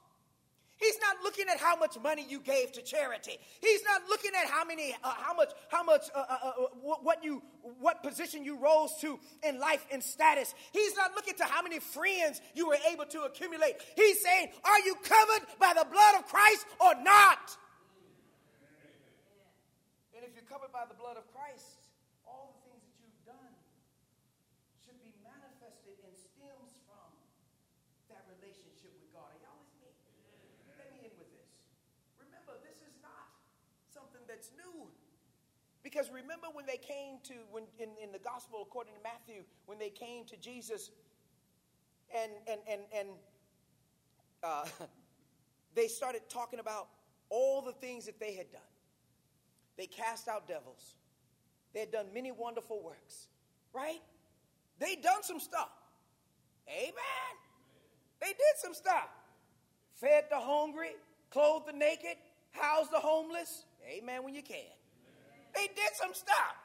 S3: He's not looking at how much money you gave to charity. He's not looking at how many, uh, how much, how much, uh, uh, uh what you, what position you rose to in life and status. He's not looking to how many friends you were able to accumulate. He's saying, are you covered by the blood of Christ or not? And if you're covered by the blood of Christ, that's new. Because remember when they came to, when in, in the gospel according to Matthew, when they came to Jesus and, and, and, and uh, they started talking about all the things that they had done. They cast out devils. They had done many wonderful works, right? They done some stuff. Amen. They did some stuff. Fed the hungry, clothed the naked, housed the homeless, Amen when you can. They did some stuff,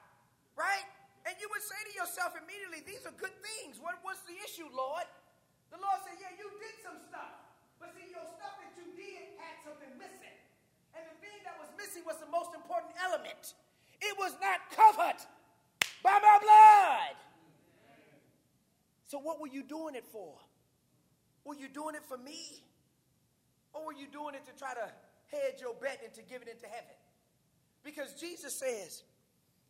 S3: right? And you would say to yourself immediately, these are good things. What, what's the issue, Lord? The Lord said, yeah, you did some stuff. But see, your stuff that you did had something missing. And the thing that was missing was the most important element. It was not covered by my blood. So what were you doing it for? Were you doing it for me? Or were you doing it to try to hedge your bet into giving it to heaven? Because Jesus says,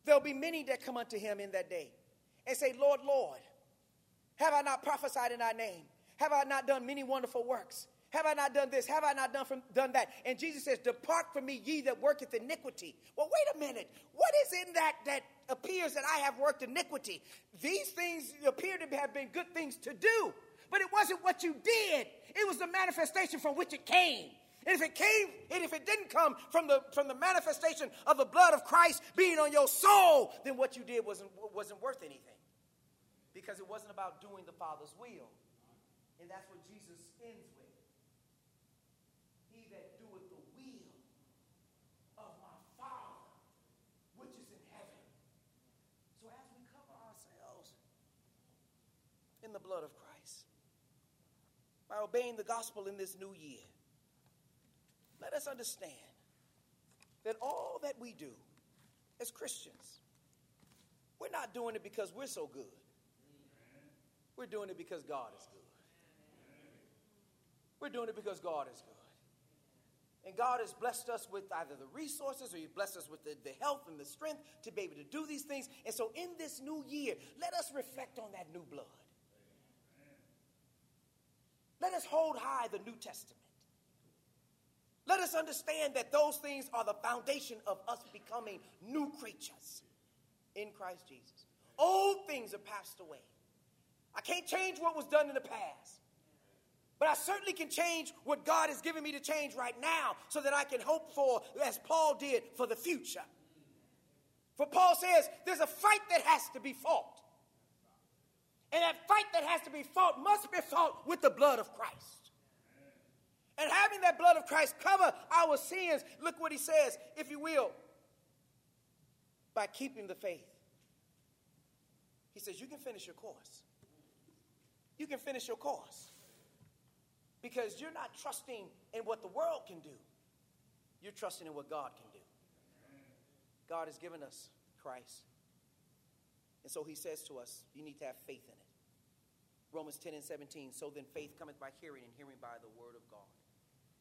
S3: There'll be many that come unto him in that day and say, Lord, Lord, have I not prophesied in thy name? Have I not done many wonderful works? Have I not done this? Have I not done, from, done that? And Jesus says, Depart from me, ye that worketh iniquity. Well, wait a minute. What is in that that appears that I have worked iniquity? These things appear to have been good things to do, but it wasn't what you did, it was the manifestation from which it came. And if it came, and if it didn't come from the from the manifestation of the blood of Christ being on your soul, then what you did wasn't wasn't worth anything. Because it wasn't about doing the Father's will. And that's what Jesus ends with. He that doeth the will of my Father which is in heaven. So as we cover ourselves in the blood of Christ, by obeying the gospel in this new year let us understand that all that we do as Christians, we're not doing it because we're so good. We're doing it because God is good. We're doing it because God is good. And God has blessed us with either the resources or He blessed us with the, the health and the strength to be able to do these things. And so in this new year, let us reflect on that new blood. Let us hold high the New Testament. Let us understand that those things are the foundation of us becoming new creatures in Christ Jesus. Old things are passed away. I can't change what was done in the past. But I certainly can change what God has given me to change right now so that I can hope for, as Paul did, for the future. For Paul says there's a fight that has to be fought. And that fight that has to be fought must be fought with the blood of Christ. And having that blood of Christ cover our sins, look what he says, if you will, by keeping the faith. He says, You can finish your course. You can finish your course. Because you're not trusting in what the world can do, you're trusting in what God can do. God has given us Christ. And so he says to us, You need to have faith in it. Romans 10 and 17. So then faith cometh by hearing, and hearing by the word of God.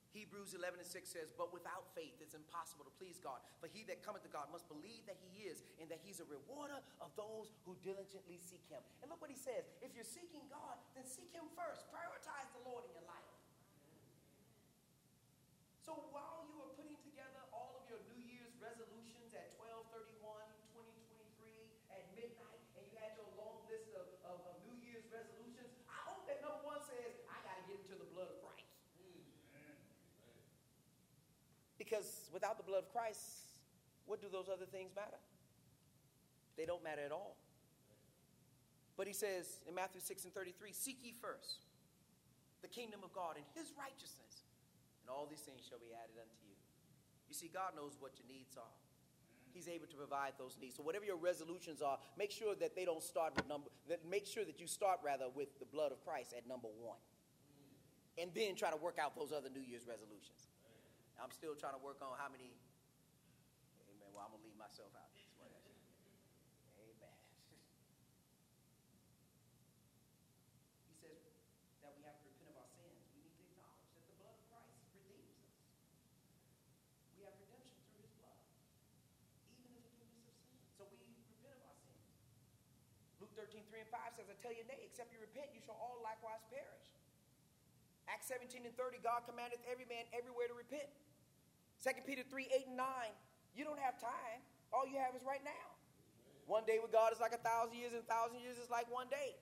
S3: Hebrews 11 and 6 says, But without faith it's impossible to please God. For he that cometh to God must believe that he is, and that he's a rewarder of those who diligently seek him. And look what he says if you're seeking God, then seek him first. Prioritize the Lord in your life. So while you are putting together all of your New Year's resolutions at 12 31, 2023 at midnight, and you had your long list of, of, of New Year's resolutions, I hope that number one says, I got to get into the blood of Christ. Because without the blood of Christ, what do those other things matter? They don't matter at all. But he says in Matthew 6 and 33 Seek ye first the kingdom of God and his righteousness, and all these things shall be added unto you. You see, God knows what your needs are. He's able to provide those needs. So whatever your resolutions are, make sure that they don't start with number that make sure that you start rather with the blood of Christ at number one. And then try to work out those other New Year's resolutions. I'm still trying to work on how many. Amen. Well, I'm gonna leave myself out. Amen. he says that we have to repent of our sins. We need to acknowledge that the blood of Christ redeems us. We have redemption through His blood, even the forgiveness of sins. So we repent of our sins. Luke 13, 3 and 5 says, I tell you, nay, except you repent, you shall all likewise perish. Acts 17 and 30, God commandeth every man everywhere to repent. 2 Peter 3, 8 and 9, you don't have time. All you have is right now. One day with God is like a thousand years, and a thousand years is like one day.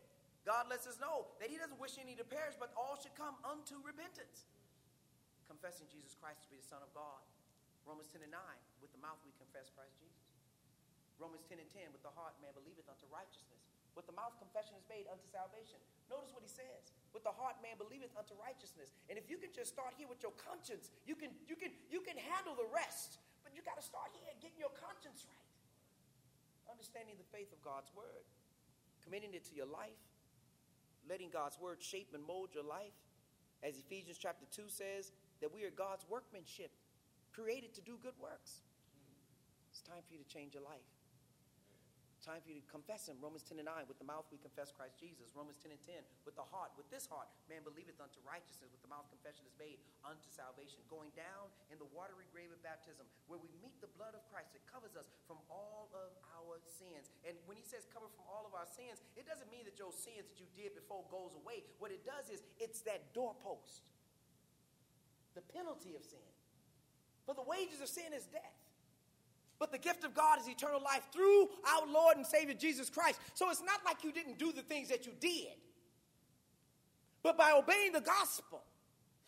S3: God lets us know that He doesn't wish any to perish, but all should come unto repentance. Confessing Jesus Christ to be the Son of God. Romans 10 and 9, with the mouth we confess Christ Jesus. Romans 10 and 10, with the heart man believeth unto righteousness. With the mouth confession is made unto salvation. Notice what he says. With the heart man believeth unto righteousness. And if you can just start here with your conscience, you can you can you can handle the rest. But you got to start here getting your conscience right. Understanding the faith of God's word. Committing it to your life. Letting God's word shape and mold your life. As Ephesians chapter 2 says, that we are God's workmanship, created to do good works. It's time for you to change your life. Time for you to confess him. Romans 10 and 9. With the mouth we confess Christ Jesus. Romans 10 and 10. With the heart, with this heart, man believeth unto righteousness. With the mouth confession is made unto salvation. Going down in the watery grave of baptism, where we meet the blood of Christ. It covers us from all of our sins. And when he says cover from all of our sins, it doesn't mean that your sins that you did before goes away. What it does is it's that doorpost. The penalty of sin. For the wages of sin is death. But the gift of God is eternal life through our Lord and Savior Jesus Christ. So it's not like you didn't do the things that you did. But by obeying the gospel,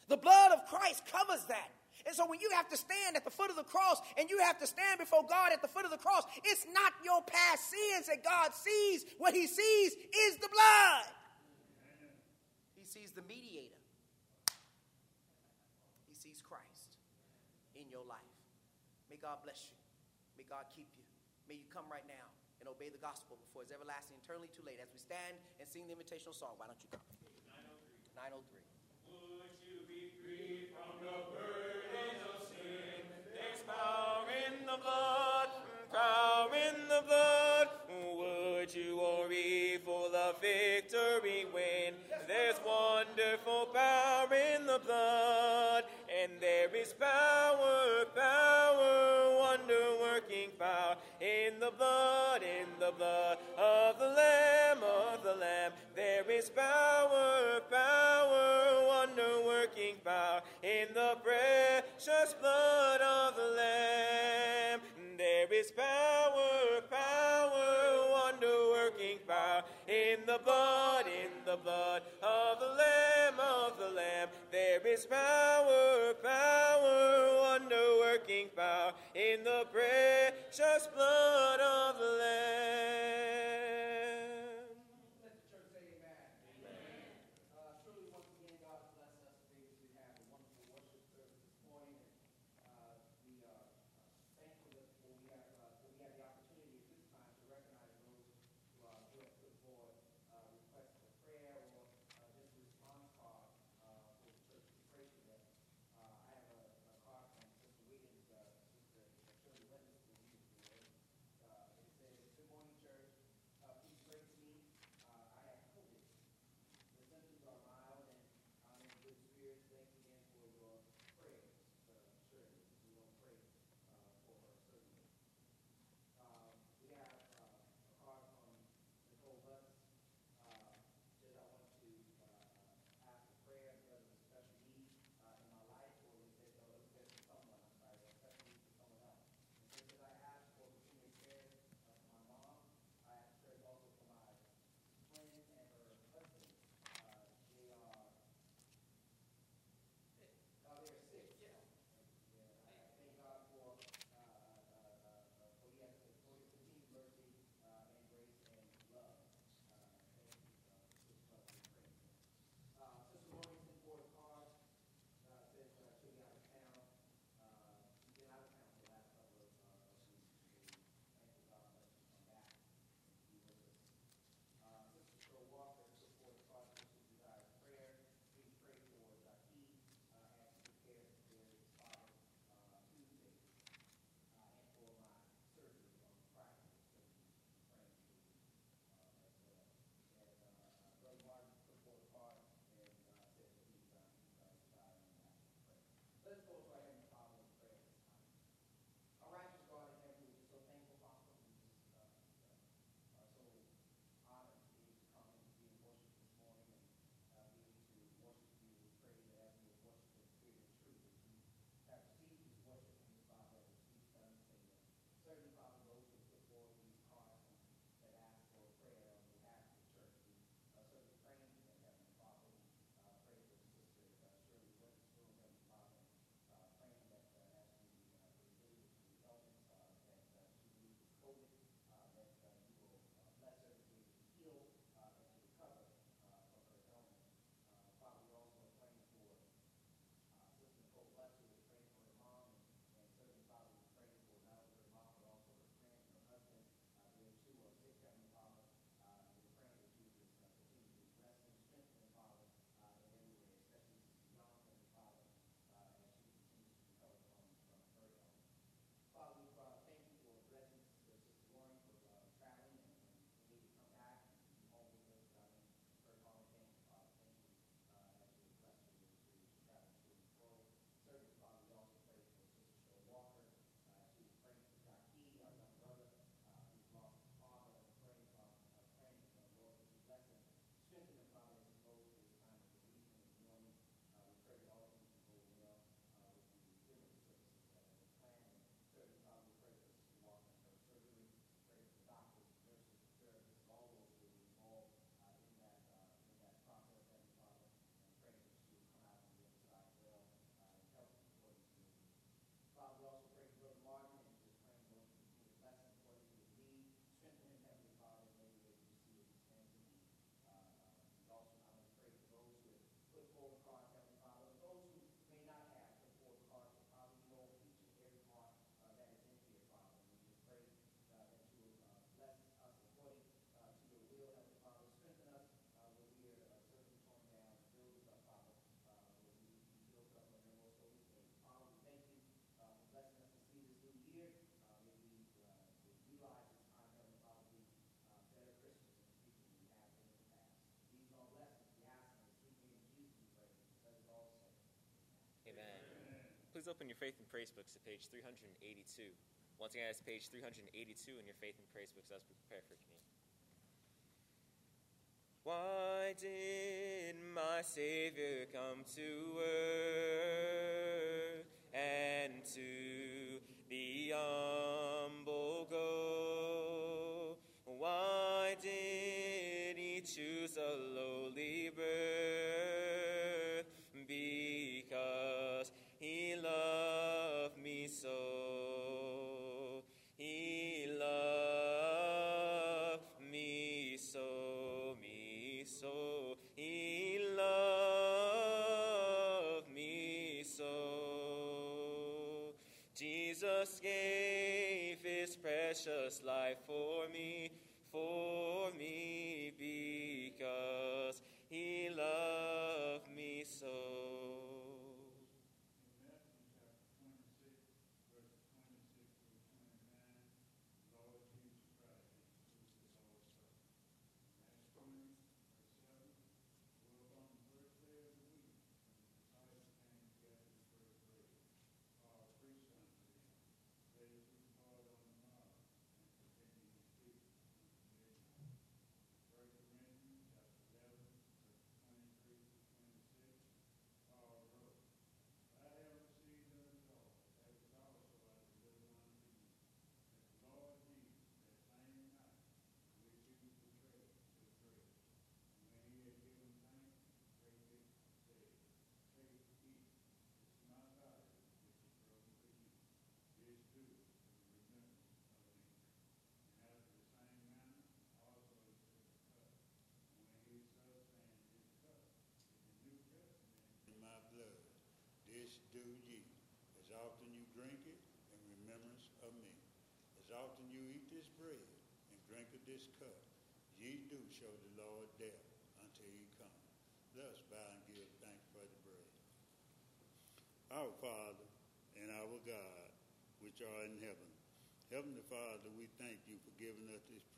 S3: the blood of Christ covers that. And so when you have to stand at the foot of the cross and you have to stand before God at the foot of the cross, it's not your past sins that God sees. What he sees is the blood. He sees the mediator. He sees Christ in your life. May God bless you. God keep you. May you come right now and obey the gospel before it's everlasting, eternally too late. As we stand and sing the invitational song, why don't you come? 903. 903.
S2: Would you be free from the burdens of sin? There's power in the blood, power in the blood. Would you worry for the victory win? There's wonderful power in the blood, and there is power, power, wonder working in the blood, in the blood of the Lamb, of the Lamb. There is power, power, wonder working power in the precious blood of the Lamb. There is power, power, wonder working power in the blood, in the blood of the Lamb, of the Lamb. There is power, power, wonder working in the precious blood of the Lamb. Please open your Faith and Praise books to page 382. Once again, that's page 382 in your Faith and Praise books as we prepare for communion. Why did my Savior come to earth and to the humble go? Why did he choose a lowly birth? Precious life for me, for me, because he loved me so.
S1: in my blood. This do ye, as often you drink it in remembrance of me. As often you eat this bread and drink of this cup, ye do show the Lord death until he come. Thus bow and give thanks for the bread. Our Father and our God, which are in heaven. Heavenly Father, we thank you for giving us this privilege.